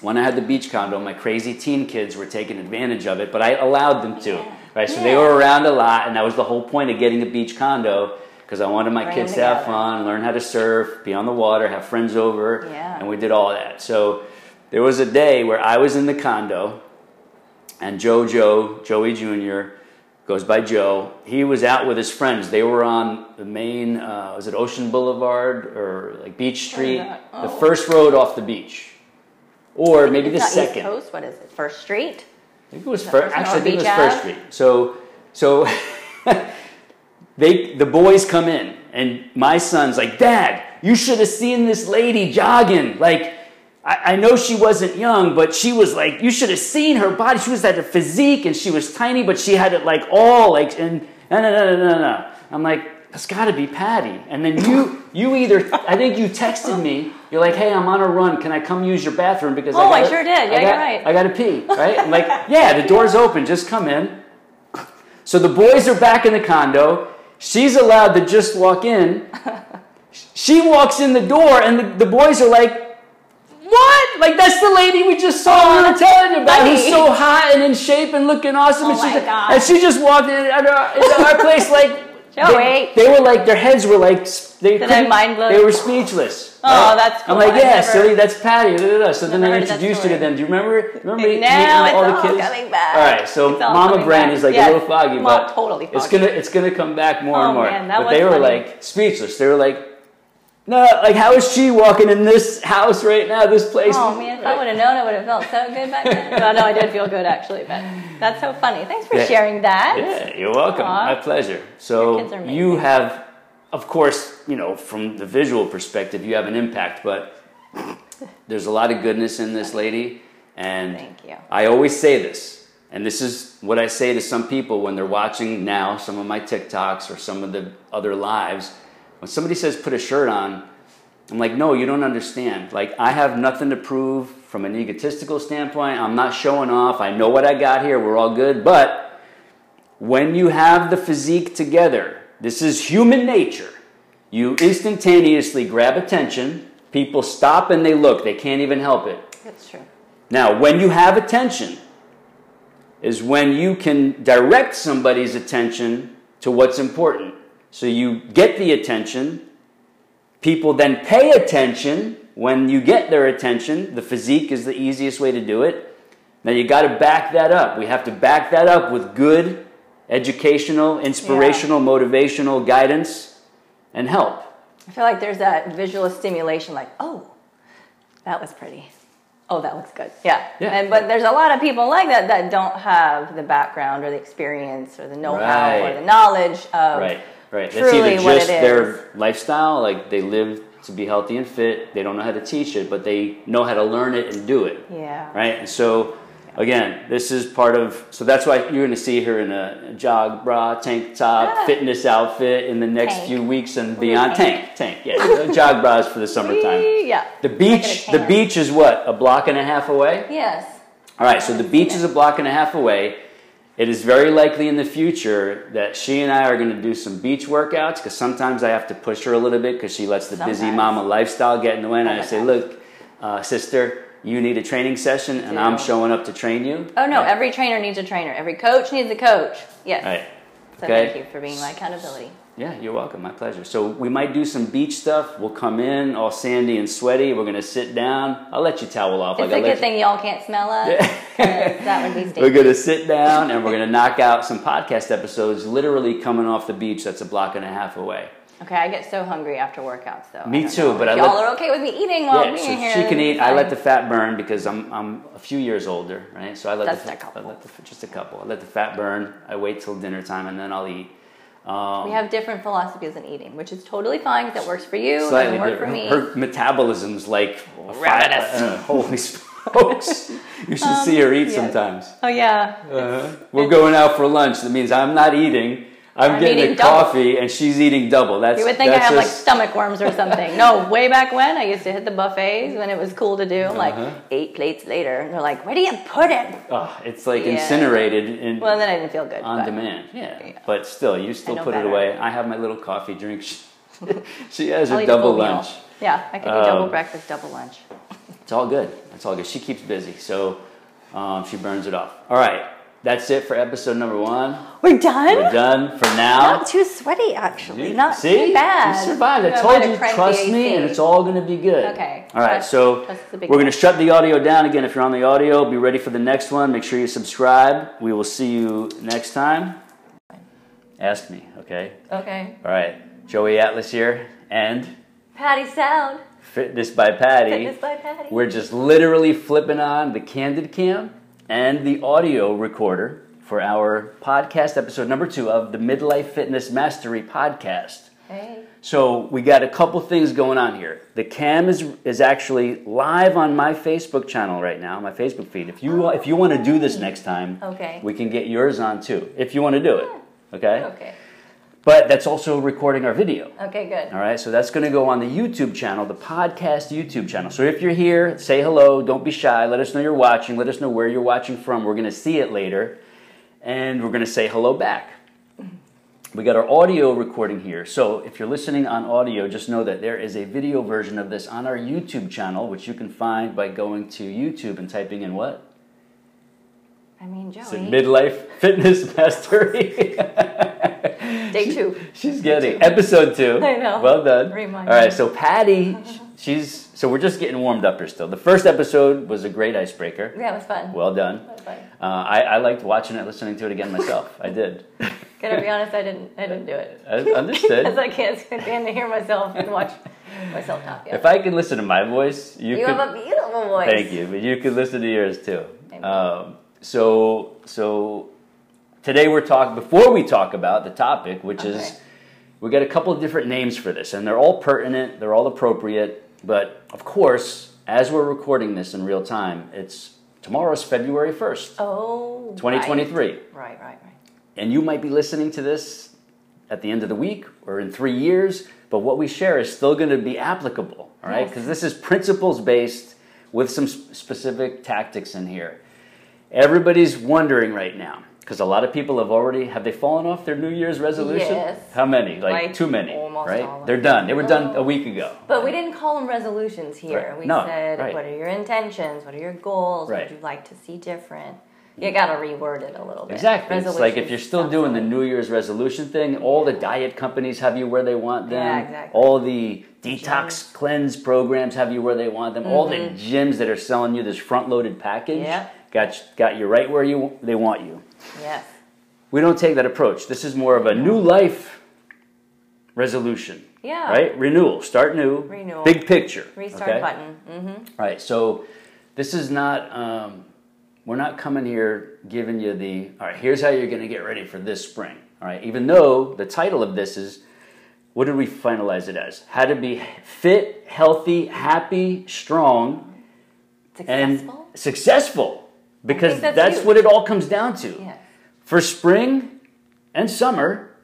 when I had the beach condo, my crazy teen kids were taking advantage of it, but I allowed them to. Yeah. Right? So Yeah. they were around a lot, and that was the whole point of getting a beach condo because I wanted my Bring kids to have fun, learn how to surf, be on the water, have friends over, Yeah. and we did all that. So there was a day where I was in the condo, and JoJo, Joey Jr., goes by Joe. He was out with his friends. They were on the main, uh, was it Ocean Boulevard or like Beach Street? that? The Oh. first road off the beach. Or maybe the second. East Coast. What is it? First Street. I think it was first. Actually, I think it was First Street. So, so [laughs] they the boys come in, and my son's like, "Dad, you should have seen this lady jogging. Like, I, I know she wasn't young, but she was like, you should have seen her body. She was at a physique, and she was tiny, but she had it like all like and no no no no no. I'm like." That's got to be Patty. And then you, you either, I think you texted me. You're like, "Hey, I'm on a run. Can I come use your bathroom?" Because Oh, I, I gotta- sure did. Yeah, I got- you're right. I got to pee, right? I'm like, yeah, the door's open. Just come in. So the boys are back in the condo. She's allowed to just walk in. She walks in the door, and the, the boys are like, what? Like, that's the lady we just saw Oh, we were telling you about who's so hot and in shape and looking awesome. Oh and, she my just, God. and she just walked in at our, uh, into our place like, Joey. they, they were like, their heads were like, they, mind blow? they were speechless. Oh, right? that's cool. I'm like, yeah, never- silly, that's Patty. Da, da, da. So then I introduced you to them. Do you remember? Remember it's all the kids? coming back. All right, so all Mama Brand back. is like Yes. a little foggy, Well, but totally it's gonna it's gonna come back more and Oh, more. man, but they were funny. like speechless. They were like, no, like how is she walking in this house right now, this place? Oh man, if I would have known, I would have felt so good back then. well, no, I did feel good actually, but that's so funny. Thanks for Yeah. sharing that. Yeah, you're welcome. Aw. My pleasure. So you have, of course, you know, from the visual perspective, you have an impact, but there's a lot of goodness in this lady, and Thank you. I always say this, and this is what I say to some people when they're watching now some of my TikToks or some of the other lives. When somebody says put a shirt on, I'm like, no, you don't understand. Like, I have nothing to prove from an egotistical standpoint. I'm not showing off. I know what I got here. We're all good. But when you have the physique together, this is human nature. You instantaneously grab attention. People stop and they look. They can't even help it. That's true. Now, when you have attention, is when you can direct somebody's attention to what's important. So you get the attention, people then pay attention. When you get their attention, the physique is the easiest way to do it. Now you got to back that up. We have to back that up with good educational, inspirational, motivational guidance and help. I feel like there's that visual stimulation, like, oh, that was pretty. Oh, that looks good. Yeah. Yeah. And, but there's a lot of people like that that don't have the background or the experience or the know-how or the knowledge of Right, right. That's truly either what just their lifestyle, like they live to be healthy and fit. They don't know how to teach it, but they know how to learn it and do it. Yeah. Right. And so, again, this is part of. So that's why you're going to see her in a jog bra, tank top, Yeah. fitness outfit in the next Tank. few weeks and beyond. tank. Tank, tank. Yeah, [laughs] jog bras for the summertime. Yeah. The Make it a beach, the beach is what a block and a half away. Yes. All right, so the beach is a block and a half away. It is very likely in the future that she and I are going to do some beach workouts because sometimes I have to push her a little bit because she lets the busy mama lifestyle get in the way. And Oh I say, God. look, uh, sister, you need a training session, and. I'm showing up to train you. Oh no, Right? every trainer needs a trainer. Every coach needs a coach. Yes. Right. So Okay. thank you for being my accountability. Yeah, you're welcome. My pleasure. So we might do some beach stuff. We'll come in all sandy and sweaty. We're gonna sit down. I'll let you towel off. It's like a good let thing y'all can't smell us. That would be [laughs] stinky. We're gonna sit down and we're gonna knock out some podcast episodes. Literally coming off the beach. That's a block and a half away. Okay, I get so hungry after workouts, though. Me too, know. but if I y'all let- are okay with me eating while yeah, being so here. she can eat. I let the fat burn because I'm I'm a few years older, right? So I let Just the, a couple. I let the, just a couple. I let the fat burn. I wait till dinner time and then I'll eat. Um, We have different philosophies in eating, which is totally fine because it works for you. slightly doesn't work for me. Her metabolism's like a fi- Ravenous. uh, holy smokes! [laughs] You should see her eat yes. sometimes. oh yeah, Uh-huh. We're going out for lunch. That means I'm not eating. I'm, I'm getting a double. coffee, and she's eating double. That's you would think I have like stomach worms or something. no, way back when I used to hit the buffets when it was cool to do. Like Uh-huh. eight plates later, and they're like, "Where do you put it?" oh, it's like Yeah. incinerated in, Well, then I didn't feel good. on but- demand. Yeah. Yeah. but still, you still put it away. I have my little coffee drink. [laughs] she has a double full meal. lunch. Yeah, I could do Um, double breakfast, double lunch. It's all good. It's all good. She keeps busy, so um, she burns it off. All right, that's it for episode number one. We're done. We're done for now. Not too sweaty, actually. You- Not See? too bad. You survived. I told you, trust me, and it's all going to be good. Okay. All right, Trust- so trust is a big we're going to shut the audio down again. If you're on the audio, be ready for the next one. Make sure you subscribe. We will see you next time. Ask me, okay? Okay. All right, Joey Atlas here, and Patty Soud. Fitness by Patty. Fitness by Patty. We're just literally flipping on the Candid Cam and the audio recorder for our podcast episode number two of the Midlife Fitness Mastery podcast. Hey. So we got a couple things going on here. The cam is is actually live on my Facebook channel right now, my Facebook feed. If you if you want to do this next time, Okay. we can get yours on too. If you want to do it, okay? Okay. But that's also recording our video. Okay, good. All right, so that's going to go on the YouTube channel, the podcast YouTube channel. So if you're here, say hello, don't be shy, let us know you're watching, let us know where you're watching from. We're going to see it later, and we're going to say hello back. We got our audio recording here. So if you're listening on audio, just know that there is a video version of this on our YouTube channel, which you can find by going to YouTube and typing in what? I mean, It's a Joey. midlife fitness mastery. [laughs] Day two. She's getting episode two. [laughs] I know. Well done. Remind All right, me. so Patty, [laughs] she's so we're just getting warmed up here still. The first episode was a great icebreaker. Yeah, it was fun. Well done. It was fun. Uh, I, I liked watching it, listening to it again myself. I did. [laughs] Gotta be honest, I didn't. I didn't do it. I Because understood. I can't stand to hear myself and watch myself talk. Yeah. If I can listen to my voice, you, you could. have a beautiful voice. Thank you, but you could listen to yours too. Um, so so today we're talking before we talk about the topic, which is Okay. we got a couple of different names for this, and they're all pertinent, they're all appropriate. But of course, as we're recording this in real time, it's tomorrow's February first, Oh. 2023, Right, right, right. right. and you might be listening to this at the end of the week or in three years. But what we share is still going to be applicable, all right? Yes. Because this is principles based with some specific tactics in here. Everybody's wondering right now because a lot of people have already have they fallen off their New Year's resolution? Yes. How many? Like, Like, too many, almost right? all of They're done. They were done a week ago. But we didn't call them resolutions here. Right. We No, said, right. what are your intentions? What are your goals? Right. What would you like to see different? You gotta reword it a little bit. Exactly. It's like if you're still doing the. New Year's resolution thing, all the diet companies have you where they want them. Yeah, exactly. All the detox cleanse programs have you where they want them. All the gyms that are selling you this front-loaded package Mm-hmm. Yeah. got got you right where you they want you. Yes. We don't take that approach. This is more of a new life resolution. Yeah. Right? Renewal. Start new. Renewal. Big picture. Restart okay? button. Mm-hmm. Right. So this is not. Um, we're not coming here giving you the. All right. Here's how you're going to get ready for this spring. All right. Even though the title of this is, what did we finalize it as? How to be fit, healthy, happy, strong, and Successful? Because that's that's, what it all comes down to. Yes. For spring and summer,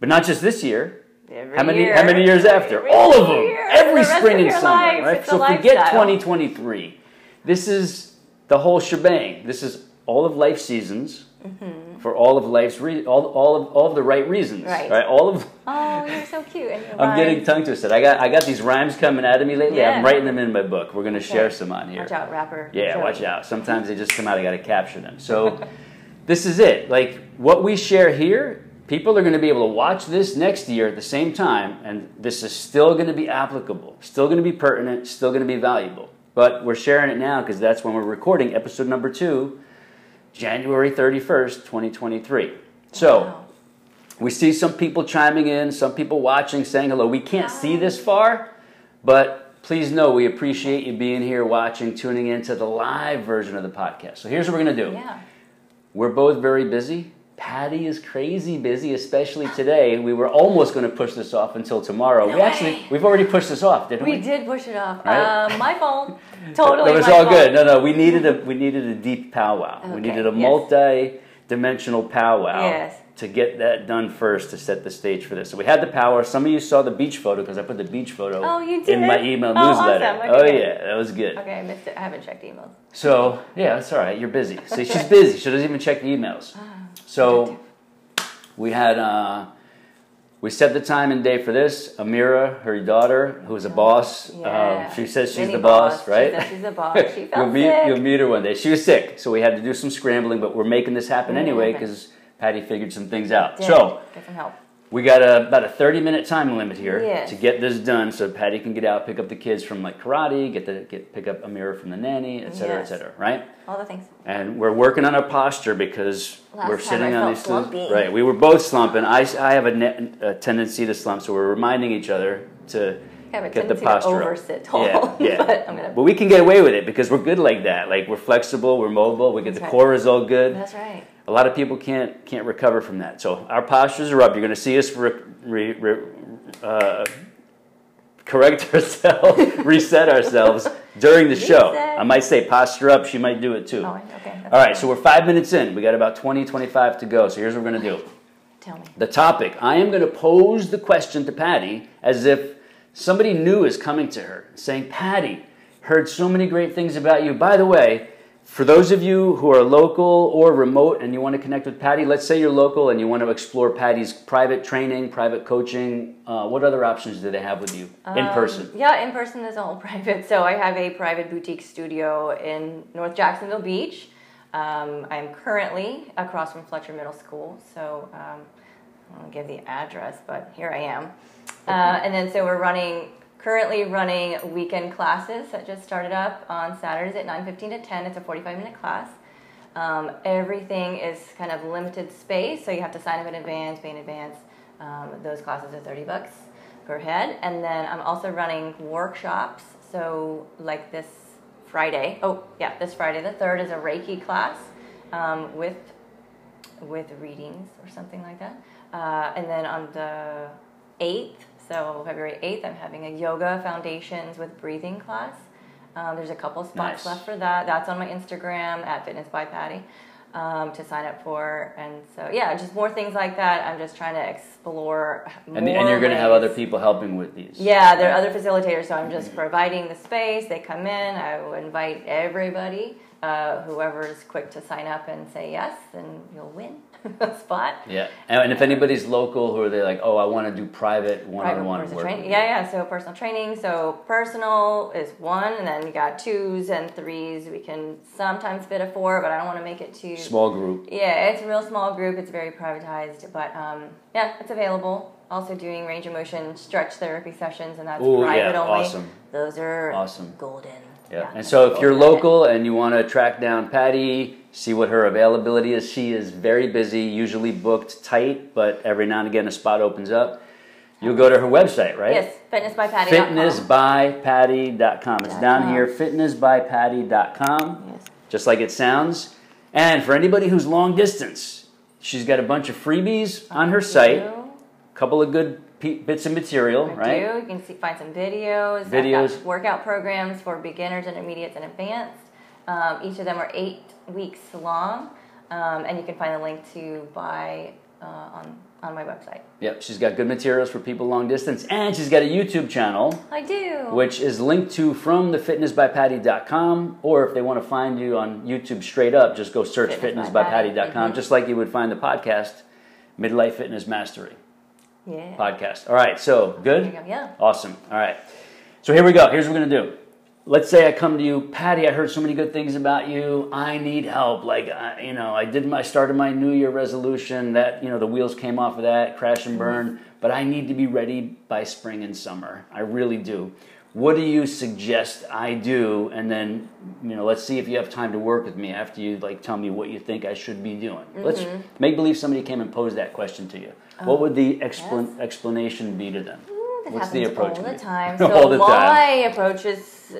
but not just this year. Every How many? year. How many years after? Every All of them. year. Every The spring and summer. life. Right. It's So forget 2023. This is the whole shebang. This is all of life seasons mm-hmm. For all of life's re- all, all of all of the right reasons. Mm-hmm. Right. All of. Oh, you're so cute. I'm getting tongue twisted. I got I got these rhymes coming out of me lately. I'm writing them in my book. We're going to share some on here. Watch out, rapper. Yeah, Joey. watch out. Sometimes they just come out. I got to capture them. So [laughs] this is it. Like what we share here people are going to be able to watch this next year at the same time, and this is still going to be applicable, still going to be pertinent, still going to be valuable. But we're sharing it now because that's when we're recording episode number two, January 31st, 2023. So, Wow. we see some people chiming in, some people watching, saying hello. We can't see this far, but please know we appreciate you being here, watching, tuning in to the live version of the podcast. So here's what we're going to do. Yeah. We're both very busy. Patty is crazy busy, especially today. We were almost going to push this off until tomorrow. No we actually we've already pushed this off, didn't we? We did push it off. Right? Um, my fault. [laughs] Totally. It was all fault. good. No, no, we needed a we needed a deep powwow. Okay. we needed a yes. multi-dimensional powwow Yes. to get that done first to set the stage for this. So we had the power. Some of you saw the beach photo because I put the beach photo Oh, you in my email Oh, newsletter. awesome. Okay, oh yeah, that was good. Okay, I missed it. I haven't checked emails. So yeah, that's all right. You're busy. See, she's [laughs] busy. She doesn't even check the emails. So we had uh, we set the time and day for this. Amira, her daughter, who's a boss, Oh, Yeah. um, she says she's Mini the boss, boss. right? She says she's the boss. [laughs] She you'll meet sick. you'll meet her one day. She was sick, so we had to do some scrambling, but we're making this happen anyway because Patty figured some things out. Did. So get some help. We got a, about a 30 minute time limit here Yes. to get this done so Patty can get out, pick up the kids from like karate, get the get pick up Amira from the nanny, et cetera, Yes. et cetera, right? All the things. And we're working on our posture because Last we're sitting on these stools. slumpy. Right, we were both slumping. I, I have a, ne- a tendency to slump, so we're reminding each other to I have a get the posture to up. oversit tall. Yeah, [laughs] yeah. but gonna. But we can get away with it because we're good like that. Like we're flexible, we're mobile, we get That's the right. core is all good. That's right. A lot of people can't can't recover from that. So our postures are up. You're going to see us re, re, re, uh, correct [laughs] ourselves, reset ourselves during the show. Reset. I might say posture up. She might do it too. Oh, okay. All right, fine. so we're five minutes in. We got about 20, 25 to go. So here's what we're going to do. Tell me. The topic I am going to pose the question to Patty as if somebody new is coming to her saying, Patty, heard so many great things about you. By the way, for those of you who are local or remote and you want to connect with Patty, let's say you're local and you want to explore Patty's private training, private coaching. Uh, what other options do they have with you in Um, person? Yeah, in person is all [laughs] private. So I have a private boutique studio in North Jacksonville Beach. Um, I'm currently across from Fletcher Middle School. So um, I won't give the address, but here I am. Uh, and then so we're running currently running weekend classes that just started up on Saturdays at 9:15 to 10. It's a 45 minute class. Um, everything is kind of limited space, so you have to sign up in advance, pay in advance. Um, those classes are 30 bucks per head. And then I'm also running workshops. So, like this Friday, oh, yeah, this Friday, the 3rd, is a Reiki class um, with, with readings or something like that. Uh, and then on the 8th, so February 8th, I'm having a yoga foundations with breathing class. Um, there's a couple spots Nice. left for that. That's on my Instagram at Fitness by Patty um, to sign up for. And so, yeah, just more things like that. I'm just trying to explore. And, and you're going to have other people helping with these. Yeah, there are other facilitators, so I'm just Mm-hmm. providing the space. They come in. I will invite everybody. Uh, whoever's quick to sign up and say yes, then you'll win [laughs] spot. Yeah, and, and if anybody's local who are they like, oh, I want to do private one-on-one work. Yeah, yeah. So personal training. So personal is one, and then you got twos and threes. We can sometimes fit a four, but I don't want to make it too. Small group. Yeah, it's a real small group. It's very privatized, but um, yeah, it's available. Also doing range of motion stretch therapy sessions, and that's Ooh, private yeah, only. awesome. Those are Awesome. golden. Yeah. And so if you're local and you want to track down Patty, see what her availability is, she is very busy, usually booked tight, but every now and again a spot opens up. You'll go to her website, right? yes, fitnessbypatty. Fitnessbypatty.com. It's down here, fitnessbypatty.com, Yes. just like it sounds. And for anybody who's long distance, she's got a bunch of freebies on her site, a couple of good bits of material, I right? do. You can see, find some videos. Videos. workout programs for beginners, intermediates, and advanced. Um, each of them are eight weeks long, um, and you can find the link to buy uh, on on my website. Yep, she's got good materials for people long distance, and she's got a YouTube channel. I do. which is linked to from thefitnessbypatty.com or if they want to find you on youtube straight up just go search Fitness by Patty. fitnessbypatty.com Mhm. just like you would find the podcast midlife fitness mastery yeah. podcast all right so good go. Yeah. awesome all right so here we go here's what we're going to do let's say I come to you, Patty. I heard so many good things about you. I need help. Like, I, you know, I did my started my New Year resolution. That you know, the wheels came off of that, crash and burn. Mm-hmm. But I need to be ready by spring and summer. I really do. What do you suggest I do? And then, you know, let's see if you have time to work with me after you like tell me what you think I should be doing. Mm-hmm. Let's make believe somebody came and posed that question to you. Oh, what would the expl- yes. explanation be to them? What's the approach? [laughs] All the time. So all the my approach is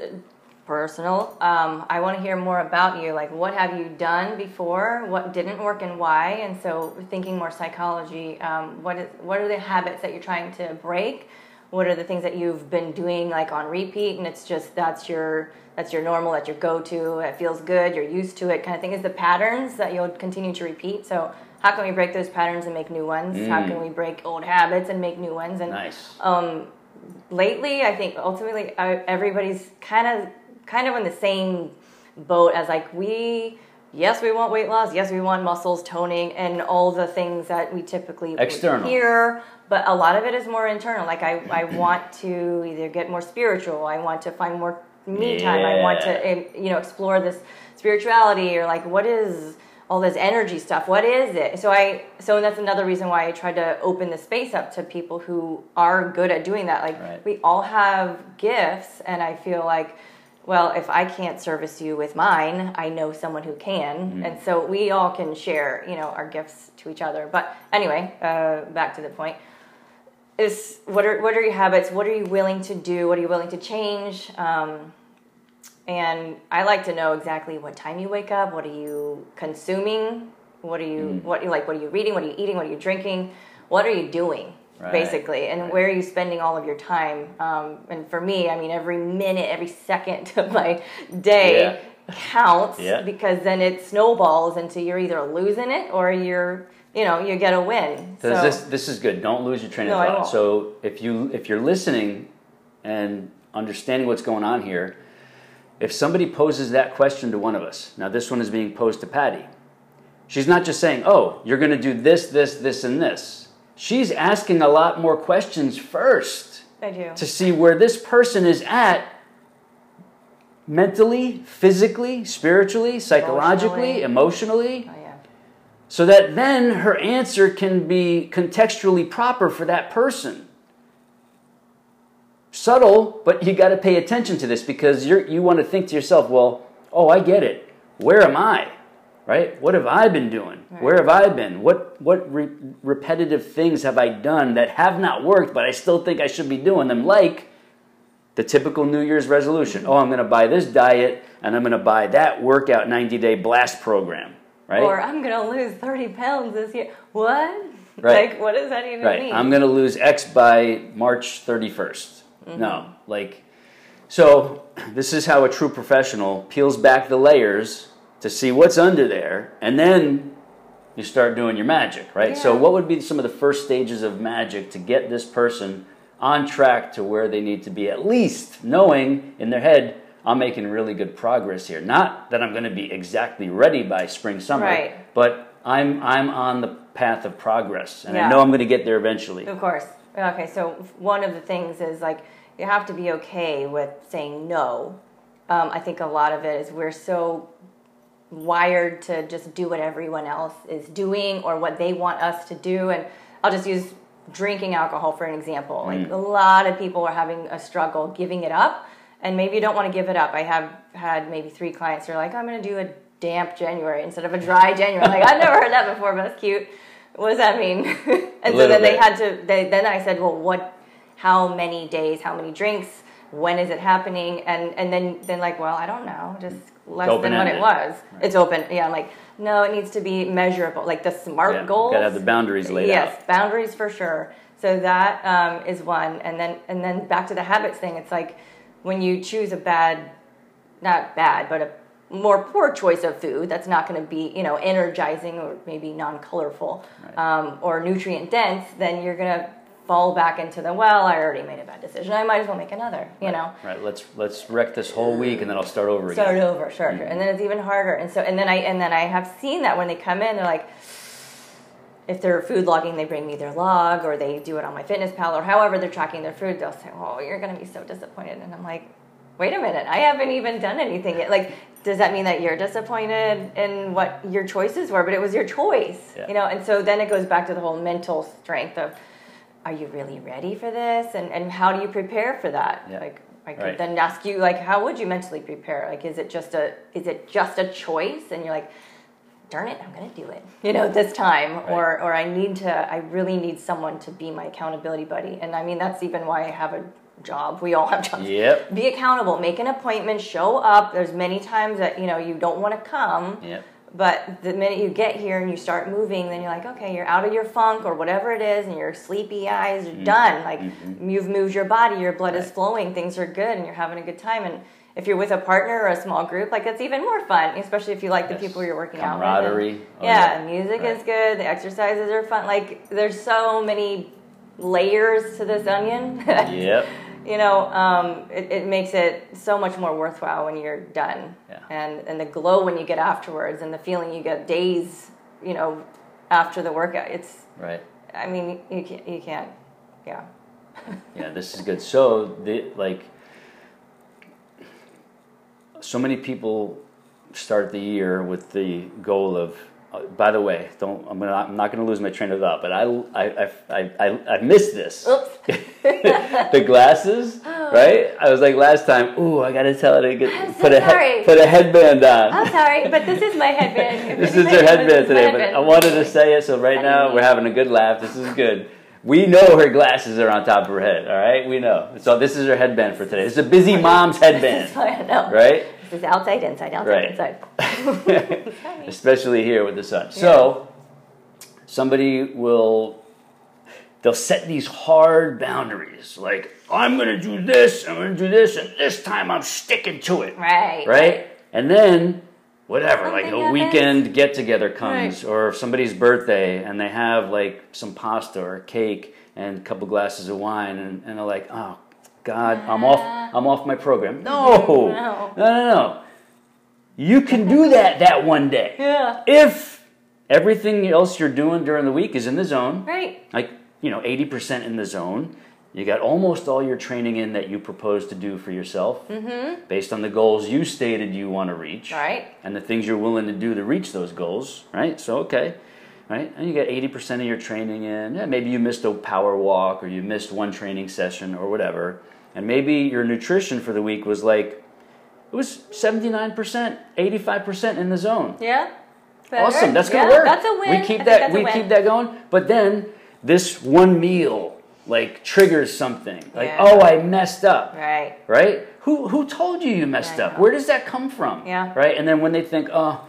personal. Um, I want to hear more about you. Like, what have you done before? What didn't work and why? And so, thinking more psychology. Um, what is what are the habits that you're trying to break? What are the things that you've been doing like on repeat? And it's just that's your that's your normal, that's your go-to. It feels good. You're used to it, kind of thing. Is the patterns that you'll continue to repeat. So. How can we break those patterns and make new ones? Mm. How can we break old habits and make new ones? And nice. um, lately, I think ultimately I, everybody's kind of kind of in the same boat as like we yes we want weight loss. Yes we want muscles toning and all the things that we typically external. hear but a lot of it is more internal. Like i, I want to either get more spiritual. I want to find more me time. I want to you know explore this spirituality or like what is all this energy stuff? What is it? So i so that's another reason why i tried to open the space up to people who are good at doing that. Like right. we all have gifts and i feel like well, if I can't service you with mine, I know someone who can. Mm-hmm. And so we all can share, you know, our gifts to each other. But anyway, uh, back to the point is what are, what are your habits? What are you willing to do? What are you willing to change? Um, and I like to know exactly what time you wake up. What are you consuming? What are you, mm. what you like? What are you reading? What are you eating? What are you drinking? What are you doing? Right. basically, and right. where are you spending all of your time? Um, and for me, I mean, every minute, every second [laughs] of my day yeah. counts yeah. because then it snowballs into you're either losing it or you're you know you get a win. So, this this is good. Don't lose your train of thought. So if you if you're listening and understanding what's going on here, if somebody poses that question to one of us, now this one is being posed to Patty. She's not just saying, "Oh, you're going to do this, this, this, and this." She's asking a lot more questions first. I do. To see where this person is at mentally, physically, spiritually, psychologically, emotionally. emotionally. Oh, yeah. So that then her answer can be contextually proper for that person. Subtle, but you got to pay attention to this because you you want to think to yourself, well, oh, I get it. Where am I? Right? What have I been doing? Right. Where have I been? What what re- repetitive things have I done that have not worked, but I still think I should be doing them? Like the typical New Year's resolution. Oh, I'm going to buy this diet and I'm going to buy that workout 90 day blast program, right? Or I'm going to lose 30 pounds this year. What? [laughs] Right. Like, what does that even right. mean? I'm going to lose X by March 31st. Mm-hmm. No, like, so this is how a true professional peels back the layers to see what's under there, and then you start doing your magic, right? Yeah. So, what would be some of the first stages of magic to get this person on track to where they need to be, at least knowing in their head, I'm making really good progress here. Not that I'm going to be exactly ready by spring, summer, right. but I'm, I'm on the path of progress, and yeah. I know I'm going to get there eventually. Of course. Okay, so one of the things is like you have to be okay with saying no. Um, I think a lot of it is we're so wired to just do what everyone else is doing or what they want us to do. And I'll just use drinking alcohol for an example. Like mm. a lot of people are having a struggle giving it up, and maybe you don't want to give it up. I have had maybe three clients who are like, I'm going to do a damp January instead of a dry January. like I've never heard that before, but that's cute. What does that mean? [laughs] and so then bit. they had to. They, then I said, well, what? How many days? How many drinks? When is it happening? And and then then like, well, I don't know. Just less than what it was. Right. It's open. Yeah, I'm like, no, it needs to be measurable. Like the SMART yeah, goals. Got to have the boundaries laid yes, out. Yes, boundaries for sure. So that um, is one, and then and then back to the habits thing. It's like when you choose a bad, not bad, but a more poor choice of food that's not going to be you know energizing or maybe non-colorful right. um, or nutrient dense then you're going to fall back into the well i already made a bad decision i might as well make another you right, know right let's let's wreck this whole week and then i'll start over start again start over sure, mm-hmm. sure and then it's even harder and so and then i and then i have seen that when they come in they're like if they're food logging they bring me their log or they do it on my fitness pal or however they're tracking their food they'll say oh you're going to be so disappointed and i'm like wait a minute, I haven't even done anything yet. Like, does that mean that you're disappointed in what your choices were? But it was your choice, Yeah. you know. And so then it goes back to the whole mental strength of, are you really ready for this? And and how do you prepare for that? Yeah. Like, I could Right. then ask you, like, how would you mentally prepare? Like, is it just a is it just a choice? And you're like, darn it, I'm gonna do it, [laughs] you know, this time, Right. or or I need to, I really need someone to be my accountability buddy. And I mean, that's even why I have a job. We all have jobs. Yep. Be accountable. Make an appointment. Show up. There's many times that you know you don't want to come. Yep. But the minute you get here and you start moving, then you're like, okay, you're out of your funk or whatever it is, and your sleepy eyes are done. Like you've moved your body, your blood is Mm-hmm. Flowing, things are good, and you're having a good time. And if you're with a partner or a small group, like it's even more fun, especially if you like the people you're working out with. Camaraderie. Oh, yeah, yeah. music Right. is good. The exercises are fun. Like there's so many layers to this onion. [laughs] Yep. You know, um, it, it makes it so much more worthwhile when you're done. Yeah. And and the glow when you get afterwards, and the feeling you get days, you know, after the workout. It's, Right. I mean, you can't, you can't, yeah. [laughs] Yeah, this is good. So, the, like, so many people start the year with the goal of. Uh, by the way, don't I'm, gonna, I'm not going to lose my train of thought, but I I I I, I, missed this. Oops. [laughs] the glasses, [laughs] right? I was like last time. Ooh, I got to tell her to get so put a he- put a headband on. I'm sorry, but this is my headband. [laughs] This is her headband today, but. I wanted to say it, so right now we're having a good laugh. This is good. We know her glasses are on top of her head, all right? We know. So this is her headband for today. This is a busy mom's headband, I know. right? Is outside, inside, outside, Right. inside. [laughs] Especially here with the sun. So somebody will they'll set these hard boundaries like I'm going to do this, I'm going to do this and this time I'm sticking to it. Right. right? And then whatever, oh like a weekend get together comes, Right. or somebody's birthday, and they have like some pasta or cake and a couple glasses of wine, and, and they're like, oh God, I'm off, I'm off my program. [laughs] No, No. no, no, no. You can do that that one day [laughs] Yeah. if everything else you're doing during the week is in the zone Right. like you know 80% in the zone you got almost all your training in that you propose to do for yourself based on the goals you stated you want to reach Mm-hmm. Right. and the things you're willing to do to reach those goals right so okay right and you got 80% of your training in yeah, maybe you missed a power walk or you missed one training session or whatever and maybe your nutrition for the week was like it was 79% 85% in the zone Yeah. Better. Awesome, that's gonna Yeah, work. That's a win. We keep think that we keep that going. But then this one meal like triggers something. Like, Yeah. oh, I messed up. Right. Right? Who who told you you messed I up? Where does that come from? Yeah. Right? And then when they think, oh,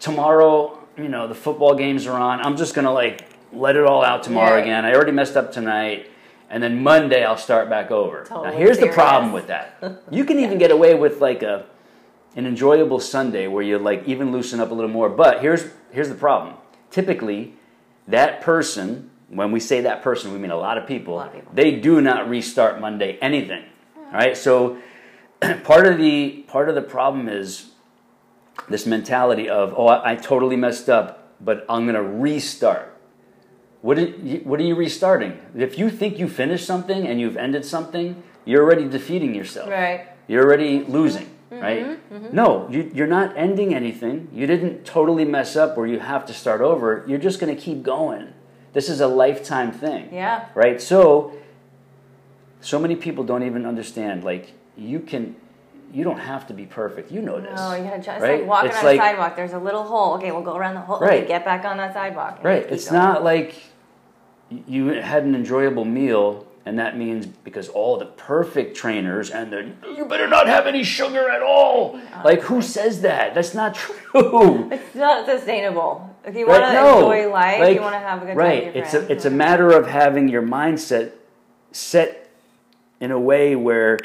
tomorrow, you know, the football games are on, I'm just gonna like let it all out tomorrow again. I already messed up tonight. And then Monday I'll start back over. now Totally here's the problem with that. [laughs] You can even get away with like a an enjoyable Sunday where you like even loosen up a little more. But here's here's the problem. Typically, that person, when we say that person, we mean a lot of people. lot of people. They do not restart Monday anything. All right? So [clears throat] part of the part of the problem is this mentality of, "Oh, I, I totally messed up, but I'm going to restart." What are, you, what are you restarting? If you think you finished something and you've ended something, you're already defeating yourself. Right. You're already losing, Mm-hmm, right? No, you, you're not ending anything. You didn't totally mess up or you have to start over. You're just going to keep going. This is a lifetime thing. Yeah. Right? So, so many people don't even understand. Like, you can, you don't have to be perfect. You know this. No, you gotta just right? like walking It's on like- a sidewalk. There's a little hole. Okay, we'll go around the hole. Right. Okay, get back on that sidewalk. Right. It's going. not like you had an enjoyable meal, and that means because all the perfect trainers and the you better not have any sugar at all. Like who says that? That's not true. [laughs] It's not sustainable. If you Right? want to No. enjoy life, Like, you want to have a good right. time your It's friends. a it's a matter of having your mindset set in a way where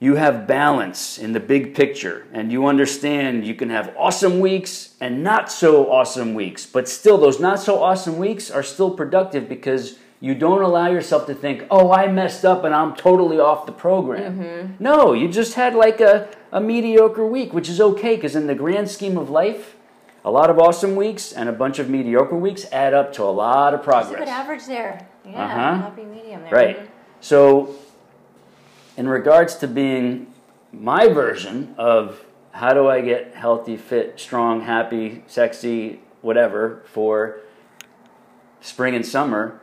you have balance in the big picture and you understand you can have awesome weeks and not so awesome weeks but still those not so awesome weeks are still productive because you don't allow yourself to think oh i messed up and i'm totally off the program no you just had like a, a mediocre week which is okay because in the grand scheme of life a lot of awesome weeks and a bunch of mediocre weeks add up to a lot of There's a progress good average there. Yeah, Uh-huh. happy medium there. Right. So, in regards to being my version of how do I get healthy, fit, strong, happy, sexy, whatever for spring and summer,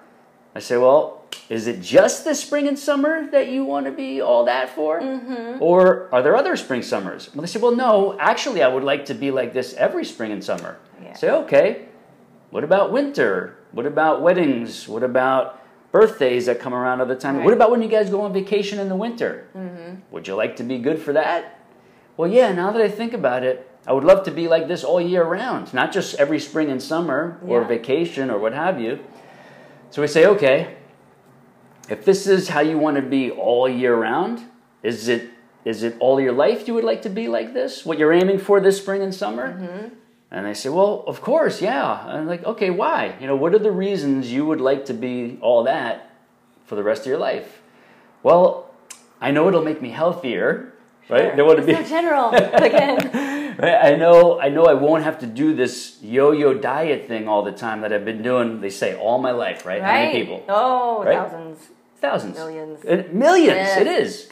I say, well, is it just the spring and summer that you want to be all that for? Mm-hmm. Or are there other spring summers? Well, they say, well, no, actually, I would like to be like this every spring and summer. Yeah. Say, okay, what about winter? What about weddings? What about birthdays that come around all the time? Right. What about when you guys go on vacation in the winter? Mm-hmm. Would you like to be good for that? Well, yeah, now that I think about it, I would love to be like this all year round, not just every spring and summer or Yeah. vacation or what have you. So we say, okay, if this is how you want to be all year round, is it is it all your life you would like to be like this? What you're aiming for this spring and summer? Mm-hmm. And they say, well, of course, yeah. And I'm like, okay, why? You know, what are the reasons you would like to be all that for the rest of your life? Well, I know it'll make me healthier, right? Don't want to be so general again. [laughs] Right? I know I know I won't have to do this yo-yo diet thing all the time that I've been doing, they say, all my life, right? How many people? Oh, Right? thousands, Thousands. Millions. Millions, Yes. it is.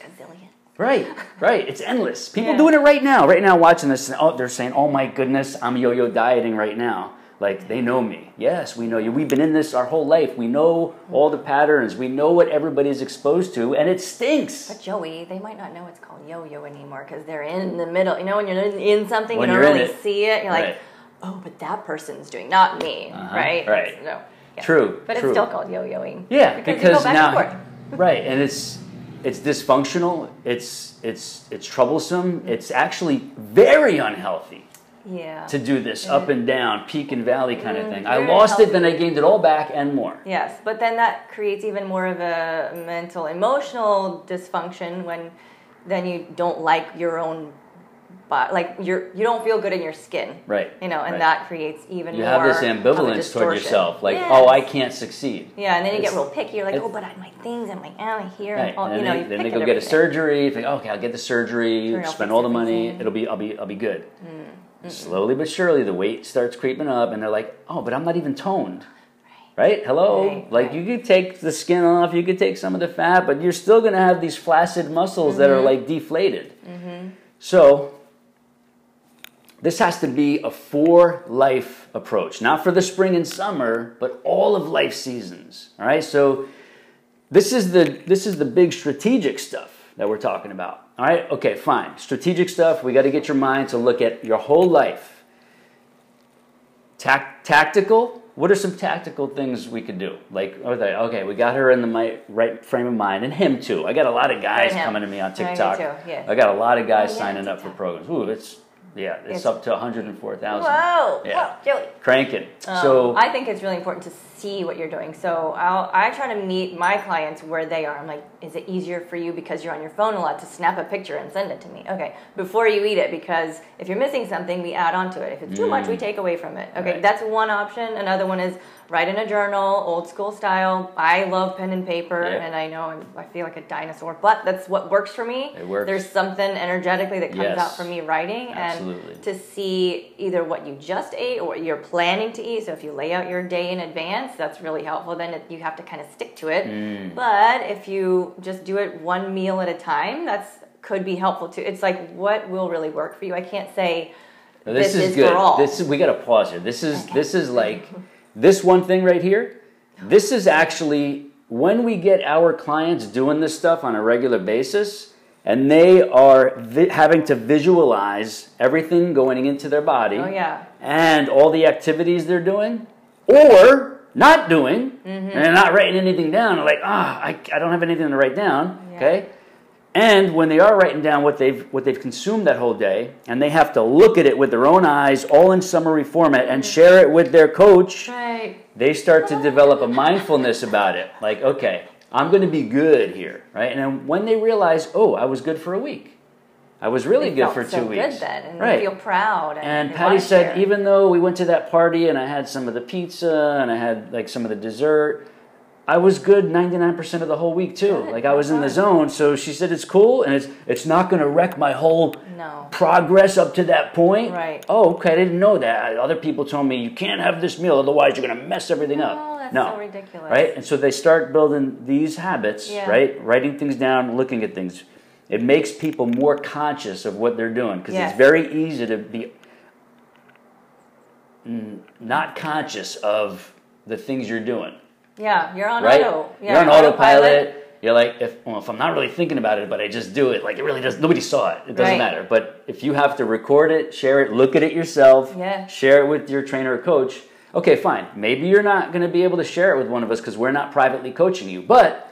Right, right. It's endless. People Yeah. doing it right now. Right now, watching this, oh, they're saying, "Oh my goodness, I'm yo-yo dieting right now." Like they know me. Yes, we know you. We've been in this our whole life. We know all the patterns. We know what everybody's exposed to, and it stinks. But Joey, they might not know it's called yo-yo anymore because they're in the middle. You know, when you're in, in something, When you don't really it. see it. You're Right. like, oh, but that person's doing, not me, Uh-huh, right? right. So, yeah. True, But true. it's still called yo-yoing. Yeah, because, because, you go back now, [laughs] right, and it's it's dysfunctional. It's it's it's troublesome. It's actually very unhealthy Yeah. to do this up and down, peak and valley kind of Mm, thing. I lost it, then I gained it all back and more. Yes, but then that creates even more of a mental, emotional dysfunction when then you don't like your own body, like you're you don't feel good in your skin, Right. You know, and right. that creates even you more have this ambivalence toward yourself, like, Yes. oh, I can't succeed. Yeah, and then you get real picky. You're like, oh, but I my things and my oh, here, Right. and all, and you then know, they, you then they go get a surgery. You think, okay, I'll get the surgery, Turn spend all the money. everything. It'll be, I'll be, I'll be good. Mm, Slowly but surely, the weight starts creeping up, and they're like, oh, but I'm not even toned. Right? Hello? Right, like right. you could take the skin off, you could take some of the fat, but you're still going to have these flaccid muscles that Mm-hmm. are like deflated. So, this has to be a for life approach, not for the spring and summer, but all of life seasons. All right? So, this is the this is the big strategic stuff that we're talking about. All right? Okay, fine. Strategic stuff, we got to get your mind to look at your whole life. Tac- tactical, what are some tactical things we could do? Like, oh, okay, okay, we got her in the mi- right frame of mind, and him too. I got a lot of guys coming to me on Yeah, me TikTok. too, yeah. I got a lot of guys Oh, yeah, signing up for programs. Ooh, it's yeah, it's, It's- up to 104,000. Whoa, Yeah. whoa, Joey. Cranking. Um, so I think it's really important to see what you're doing. So I'll, I try to meet my clients where they are. I'm like, is it easier for you because you're on your phone a lot to snap a picture and send it to me? Okay, before you eat it, because if you're missing something, we add on to it. If it's too much, we take away from it. Okay, Right. that's one option. Another one is write in a journal, old school style. I love pen and paper, Yeah. and I know I'm, I feel like a dinosaur, but that's what works for me. It works. There's something energetically that comes Yes. out from me writing, Absolutely. and to see either what you just ate or what you're planning to eat. So if you lay out your day in advance, that's really helpful. Then it, you have to kind of stick to it. Mm. But if you just do it one meal at a time, that's could be helpful too. It's like what will really work for you. I can't say Now, this, this is, is good. for all. This is, we got to pause here. This is this is like [laughs] this one thing right here. This is actually when we get our clients doing this stuff on a regular basis, and they are vi- having to visualize everything going into their body. Oh, yeah. And all the activities they're doing, or not doing, Mm-hmm. and they're not writing anything down. Like, ah, I, I don't have anything to write down. Yeah. Okay. And when they are writing down what they've what they've consumed that whole day, and they have to look at it with their own eyes, all in summary format, and mm-hmm. share it with their coach, right. they start to develop a mindfulness about it. Like, okay, I'm going to be good here, right? And then when they realize, oh, I was good for a week, I was really good for so two weeks, Good then, and right? they feel proud. And, And Patty said, share. even though we went to that party and I had some of the pizza and I had like some of the dessert, I was good 99% of the whole week too. Good, Like I was in the zone. So she said it's cool and it's it's not going to wreck my whole No. progress up to that point. Right. Oh, okay. I didn't know that. Other people told me you can't have this meal otherwise you're going to mess everything up. Oh, that's no. so ridiculous. Right? And so they start building these habits, Yeah. right? Writing things down, looking at things. It makes people more conscious of what they're doing because Yes. it's very easy to be not conscious of the things you're doing, Yeah, you're on right? auto. Yeah, you're on autopilot. You're like, if well, if I'm not really thinking about it, but I just do it, like it really does. Nobody saw it. It doesn't Right. matter. But if you have to record it, share it, look at it yourself, Yeah. share it with your trainer or coach. Okay, fine. Maybe you're not going to be able to share it with one of us because we're not privately coaching you, but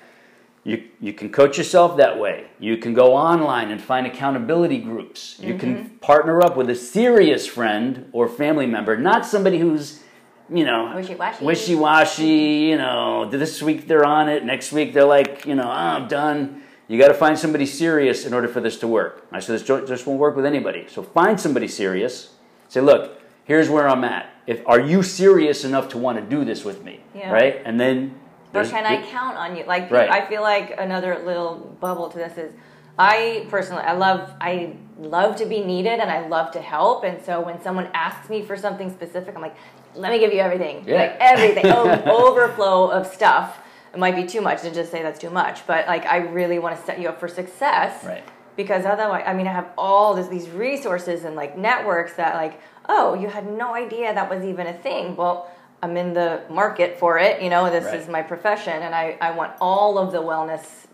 you, you can coach yourself that way. You can go online and find accountability groups. You can Mm-hmm. partner up with a serious friend or family member, not somebody who's, you know, Wishy-washy. wishy-washy, you know, this week they're on it, next week they're like, you know, oh, I'm done. You got to find somebody serious in order for this to work. I said this just won't work with anybody. So find somebody serious. Say, look, here's where I'm at. If are you serious enough to want to do this with me, Yeah. right? And then Or can I count on you? Like, Right. I feel like another little bubble to this is, I personally, I love, I love to be needed and I love to help. And so when someone asks me for something specific, I'm like, let me give you everything, Yeah. like everything, [laughs] overflow of stuff. It might be too much to just say that's too much, but like I really want to set you up for success. Right. Because otherwise, I mean, I have all this, these resources and like networks that like, oh, you had no idea that was even a thing. Well, I'm in the market for it. You know, this Right. is my profession, and I, I want all of the wellness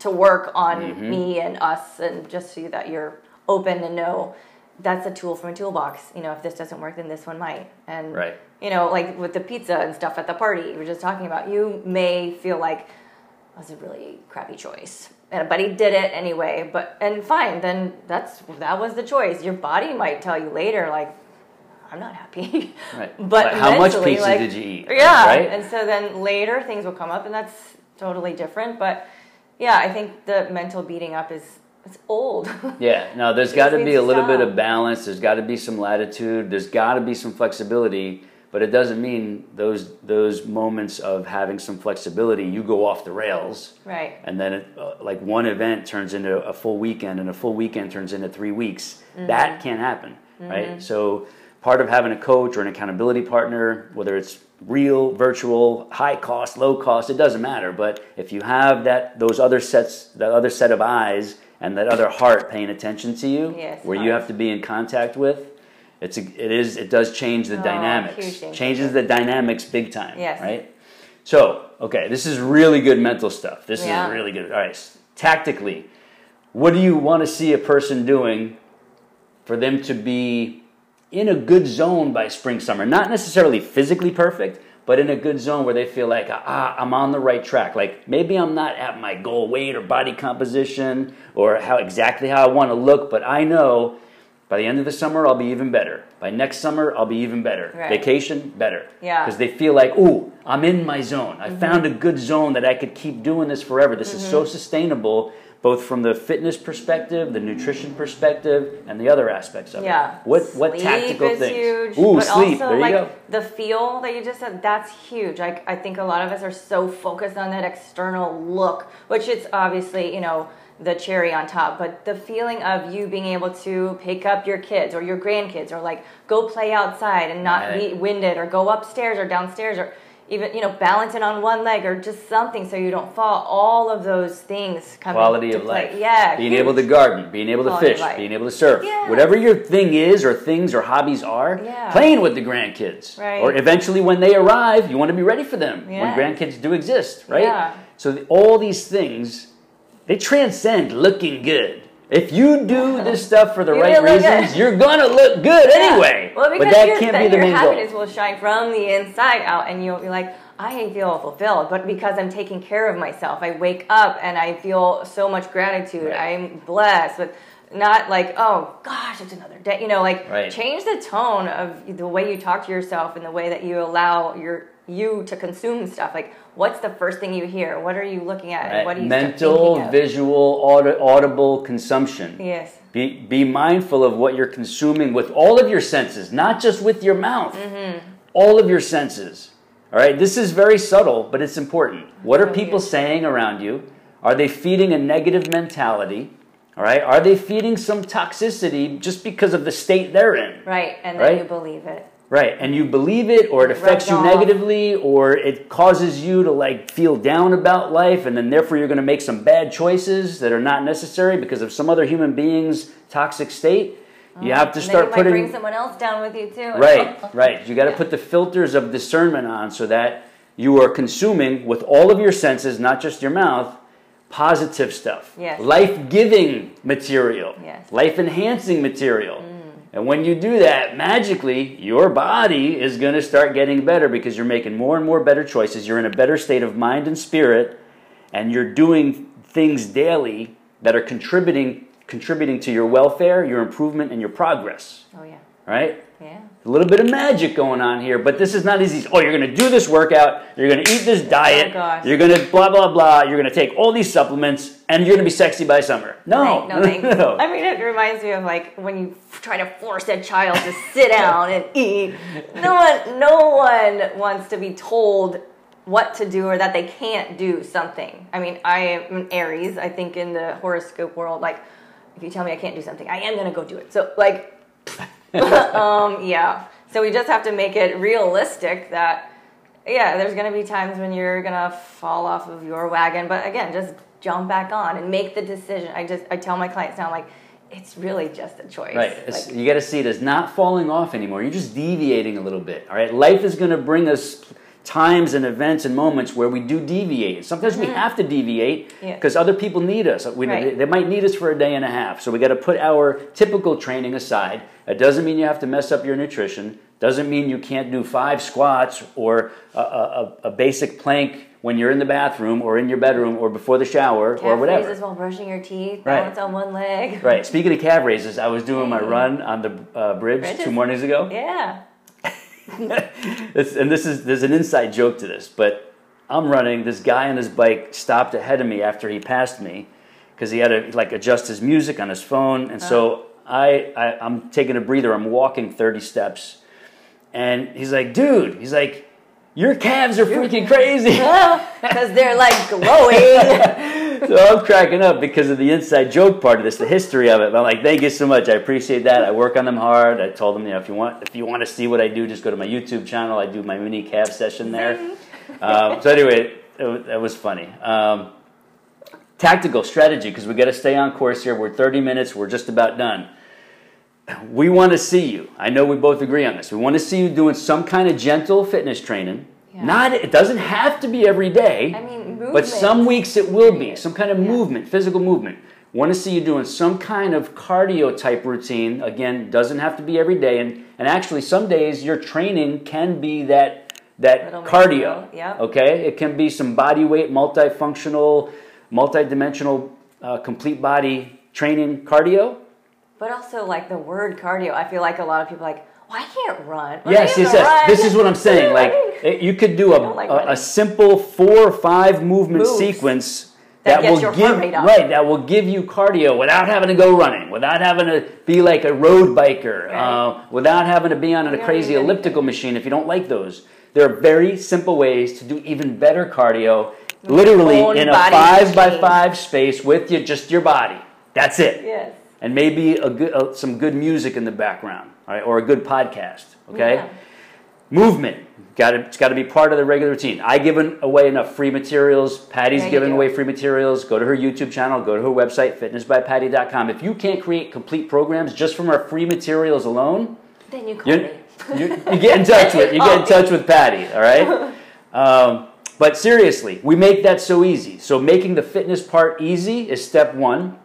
to work on Mm-hmm. me and us, and just so that you're open and know that's a tool from a toolbox. You know, if this doesn't work, then this one might. And Right. you know, like with the pizza and stuff at the party we were just talking about, you may feel like that was a really crappy choice. And, but he did it anyway. But and fine, then that's that was the choice. Your body might tell you later, like, I'm not happy. Right. [laughs] but Like, how much pizza like- did you eat? Yeah. Right? And so then later things will come up, and that's totally different. But yeah, I think the mental beating up is it's old. [laughs] Yeah, no, there's got to be a little bit of balance. There's got to be some latitude. There's got to be some flexibility, but it doesn't mean those those moments of having some flexibility you go off the rails. right. And then, it, uh, like one event turns into a full weekend, and a full weekend turns into three weeks. Mm-hmm. That can't happen, right? So, part of having a coach or an accountability partner, whether it's real, virtual, high cost, low cost, it doesn't matter. But if you have that, those other sets, that other set of eyes, and that other heart paying attention to you, Yes, where you have to be in contact with, it's a, it is it does change the Oh, dynamics, changes the dynamics big time, Yes. right? So, okay, this is really good mental stuff. This Yeah. is really good. All right, tactically, what do you want to see a person doing for them to be in a good zone by spring, summer? Not necessarily physically perfect, but in a good zone where they feel like, ah, I'm on the right track. Like maybe I'm not at my goal weight or body composition or how exactly how I want to look, but I know by the end of the summer I'll be even better. By next summer I'll be even better. Right. Vacation, better. Yeah. Mm-hmm. Because they feel like, ooh, I'm in my zone. I found a good zone that I could keep doing this forever. This is so sustainable, both from the fitness perspective, the nutrition perspective, and the other aspects of Yeah. it. What what sleep tactical is things? Huge, Ooh, but sleep. Also, there you like go. the feel that you just said, that's huge. Like I think a lot of us are so focused on that external look, which it's obviously, you know, the cherry on top, but the feeling of you being able to pick up your kids or your grandkids or like go play outside and not Right. be winded or go upstairs or downstairs or even, you know, balancing on one leg or just something so you don't fall. All of those things come Quality of play. life. Yeah. Being huge. able to garden, being able to Quality of fish, being able to surf. Yes. Whatever your thing is or things or hobbies are, Yeah. playing with the grandkids. Right. Or eventually when they arrive, you want to be ready for them when grandkids do exist, right? Yeah. So all these things, they transcend looking good. If you do this stuff for the You right reasons, good. you're gonna look good Yeah. anyway. Well, because but that your, can't be the your main goal. happiness will shine from the inside out, and you'll be like, I feel fulfilled, but because I'm taking care of myself, I wake up and I feel so much gratitude. Right. I'm blessed, but not like, oh gosh, it's another day. You know, like Right. change the tone of the way you talk to yourself and the way that you allow your you to consume stuff. Like, what's the first thing you hear? What are you looking at? Right? What are you Mental, visual, audi- audible consumption. Yes. Be, be mindful of what you're consuming with all of your senses, not just with your mouth. Mm-hmm. All of your senses. All right, this is very subtle, but it's important. What are people saying around you? Are they feeding a negative mentality? All right, are they feeding some toxicity just because of the state they're in? Right, and then Right? you believe it. Right, and you believe it, or it affects you negatively, or it causes you to like feel down about life, and then therefore you're going to make some bad choices that are not necessary because of some other human being's toxic state. You oh, have to And start putting bring someone else down with you too. right, [laughs] right. You got to put the filters of discernment on so that you are consuming with all of your senses, not just your mouth, positive stuff, Yes. life-giving material, Yes. life-enhancing material. Mm-hmm. And when you do that, magically, your body is going to start getting better because you're making more and more better choices. You're in a better state of mind and spirit, and you're doing things daily that are contributing contributing to your welfare, your improvement, and your progress. Oh yeah. Right? Yeah. A little bit of magic going on here, but this is not easy. Oh, you're going to do this workout, you're going to eat this oh, diet, Oh, gosh. you're going to blah blah blah, you're going to take all these supplements, and you're going to be sexy by summer. No, [laughs] Thank- no, thanks. no. I mean, it reminds me of like when you try to force a child to sit down and eat. No one, no one wants to be told what to do or that they can't do something. I mean, I am an Aries. I think in the horoscope world, like if you tell me I can't do something, I am gonna go do it. So like, [laughs] um, yeah. So we just have to make it realistic that yeah, there's gonna be times when you're gonna fall off of your wagon, but again, just jump back on and make the decision. I just I tell my clients now, like, it's really just a choice. Right. Like, you got to see it as not falling off anymore. You're just deviating a little bit. All right. Life is going to bring us times and events and moments where we do deviate. Sometimes we have to deviate Mm-hmm. Yeah. because other people need us. We, Right. they, they might need us for a day and a half. So we got to put our typical training aside. It doesn't mean you have to mess up your nutrition. Doesn't mean you can't do five squats or a, a, a basic plank when you're in the bathroom or in your bedroom or before the shower or calf whatever. raises while brushing your teeth, Right. balance on one leg. Right. Speaking of calf raises, I was doing my run on the uh, bridge Bridges? two mornings ago. Yeah. [laughs] And this is there's an inside joke to this, but I'm running. This guy on his bike stopped ahead of me after he passed me because he had to like adjust his music on his phone, and so uh-huh. I, I I'm taking a breather. I'm walking 30 steps, and he's like, "Dude," he's like, "Your calves are freaking crazy." [laughs] Because they're like glowing. [laughs] so I'm cracking up because of the inside joke part of this, the history of it. But I'm like, thank you so much. I appreciate that. I work on them hard. I told them, you know, if you want, if you want to see what I do, just go to my YouTube channel. I do my mini calf session there. [laughs] Um, so anyway, it, that was funny. Um, tactical strategy because we got to stay on course here. We're 30 minutes. We're just about done. We want to see you. I know we both agree on this. We want to see you doing some kind of gentle fitness training. Yeah. Not it doesn't have to be every day. I mean, movement. But some weeks it will be some kind of Yeah. movement, physical movement. Want to see you doing some kind of cardio type routine. Again, doesn't have to be every day, and and actually some days your training can be that that Little cardio. yeah. Okay, it can be some body weight, multifunctional, multidimensional, uh, complete body training cardio. But also, like the word cardio, I feel like a lot of people are like, I can't run. Yes, yes, yes. run." This is what I'm saying. Like it- [laughs] you could do a, like a, a simple four or five movement Moves sequence that gets will give heart rate up. right that will give you cardio without having to go running, without having to be like a road biker, Right. uh, without having to be on a don't crazy elliptical machine if you don't like those. There are very simple ways to do even better cardio, literally in a five by five space with you, just your body. That's it Yes. and maybe a good, uh, some good music in the background, all right, or a good podcast. Okay, Yeah. movement got to it's got to be part of the regular routine. I given away enough free materials. Patty's Yeah, giving away free materials. Go to her YouTube channel. Go to her website, fitnessbypatty.com. If you can't create complete programs just from our free materials alone, Then you call you, me. [laughs] you, you get in touch with you get in [laughs] touch with Patty. All right. [laughs] Um, but seriously, we make that so easy. So making the fitness part easy is step one.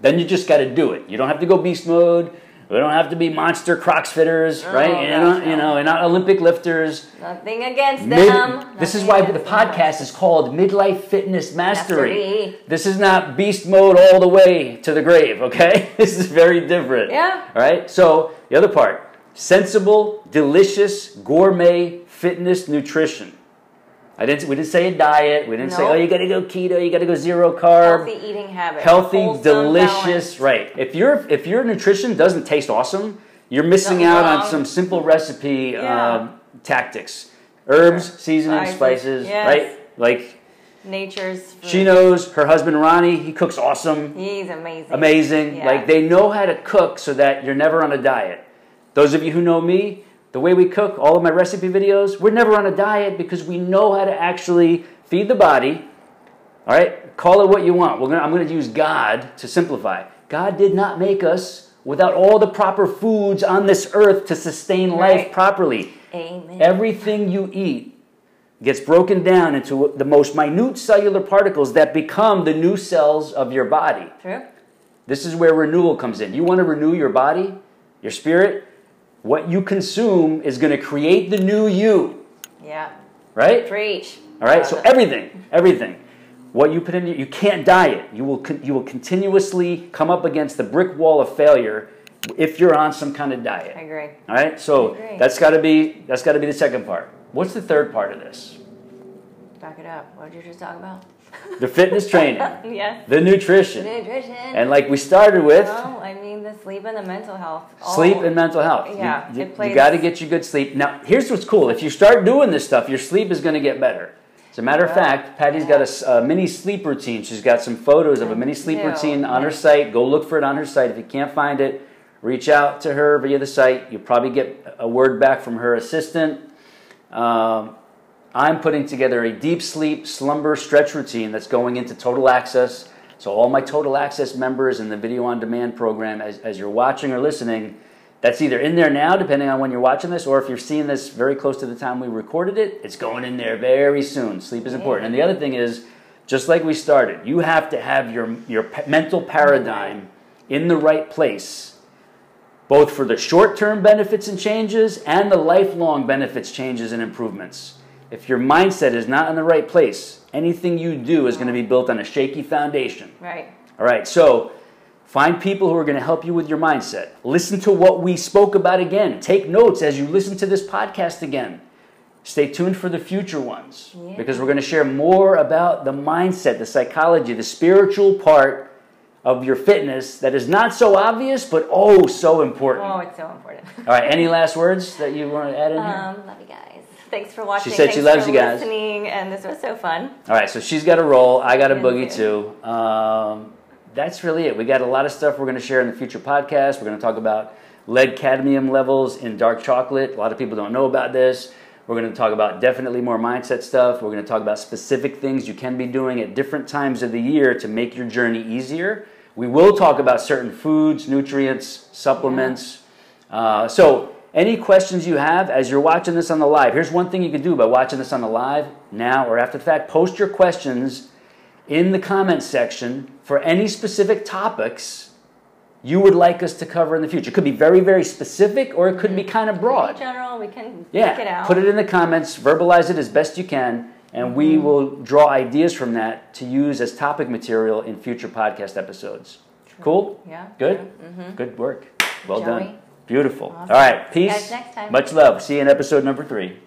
Then you just got to do it. You don't have to go beast mode. We don't have to be monster CrossFitters, Oh, right? You're not, gosh, you know, you're not Olympic lifters. Nothing against Mid- them. this is why the against them. podcast is called Midlife Fitness Mastery. Mastery. This is not beast mode all the way to the grave, okay? [laughs] This is very different. Yeah. All right? So, the other part sensible, delicious, gourmet fitness nutrition. I didn't, we didn't say a diet. We didn't say, oh, you got to go keto, you got to go zero carb. Healthy eating habits. Healthy, wholesome, delicious, balanced. right. If your if your nutrition doesn't taste awesome, you're missing out on some simple recipe Yeah. um, tactics. Herbs, seasonings, Spices, spices, yes. right? Like Nature's food. she knows her husband Ronnie, he cooks awesome, He's amazing. amazing. Yeah. Like they know how to cook so that you're never on a diet. Those of you who know me, the way we cook, all of my recipe videos, we're never on a diet because we know how to actually feed the body. All right, call it what you want. We're gonna, I'm going to use God to simplify. God did not make us without all the proper foods on this earth to sustain life properly. Amen. Everything you eat gets broken down into the most minute cellular particles that become the new cells of your body. True. This is where renewal comes in. You want to renew your body, your spirit? What you consume is going to create the new you, Yeah. right? Preach. All right. So everything, everything, what you put in, you can't diet. You will, you will continuously come up against the brick wall of failure if you're on some kind of diet. I agree. All right. So that's got to be that's got to be the second part. What's the third part of this? Back it up. What did you just talk about? The fitness [laughs] training, yes. the nutrition, Nutrition. and like we started with. well, I mean, the sleep and the mental health. all- Sleep and mental health. You- Yeah, you, it plays- got to get you good sleep. Now, here's what's cool. If you start doing this stuff, your sleep is going to get better. As a matter of fact, Patty's yeah. got a mini sleep routine. She's got some photos of a mini sleep routine on her site. Go look for it on her site. If you can't find it, reach out to her via the site. You'll probably get a word back from her assistant. Um, I'm putting together a deep sleep slumber stretch routine that's going into total access. So, all my total access members in the video on demand program, as, as you're watching or listening, that's either in there now, depending on when you're watching this, or if you're seeing this very close to the time we recorded it, it's going in there very soon. Sleep is important. And the other thing is, just like we started, you have to have your, your mental paradigm in the right place both for the short term benefits and changes and the lifelong benefits, changes, and improvements. If your mindset is not in the right place, anything you do is going to be built on a shaky foundation. Right. All right, so find people who are going to help you with your mindset. Listen to what we spoke about again. Take notes as you listen to this podcast again. Stay tuned for the future ones Yeah. because we're going to share more about the mindset, the psychology, the spiritual part of your fitness that is not so obvious but oh so important. Oh, it's so important. All right, any last words that you want to add in here? Um, love you guys. Thanks for watching. She said she loves you guys. Listening, and this was so fun. All right, so she's got a roll. I got a boogie too. too. Um, that's really it. We got a lot of stuff we're going to share in the future podcast. We're going to talk about lead cadmium levels in dark chocolate. A lot of people don't know about this. We're going to talk about definitely more mindset stuff. We're going to talk about specific things you can be doing at different times of the year to make your journey easier. We will talk about certain foods, nutrients, supplements. Uh, so, any questions you have as you're watching this on the live, here's one thing you can do by watching this on the live now or after the fact. Post your questions in the comment section for any specific topics you would like us to cover in the future. It could be very, very specific or it could be kind of In broad. general, we can pick it Yeah, out. put it in the comments, verbalize it as best you can, and we Mm-hmm. will draw ideas from that to use as topic material in future podcast episodes. Cool? Yeah. Good? true. Good work. Well Joey. done. Beautiful. Awesome. All right, peace. guys next time. Much love. See you in episode number three.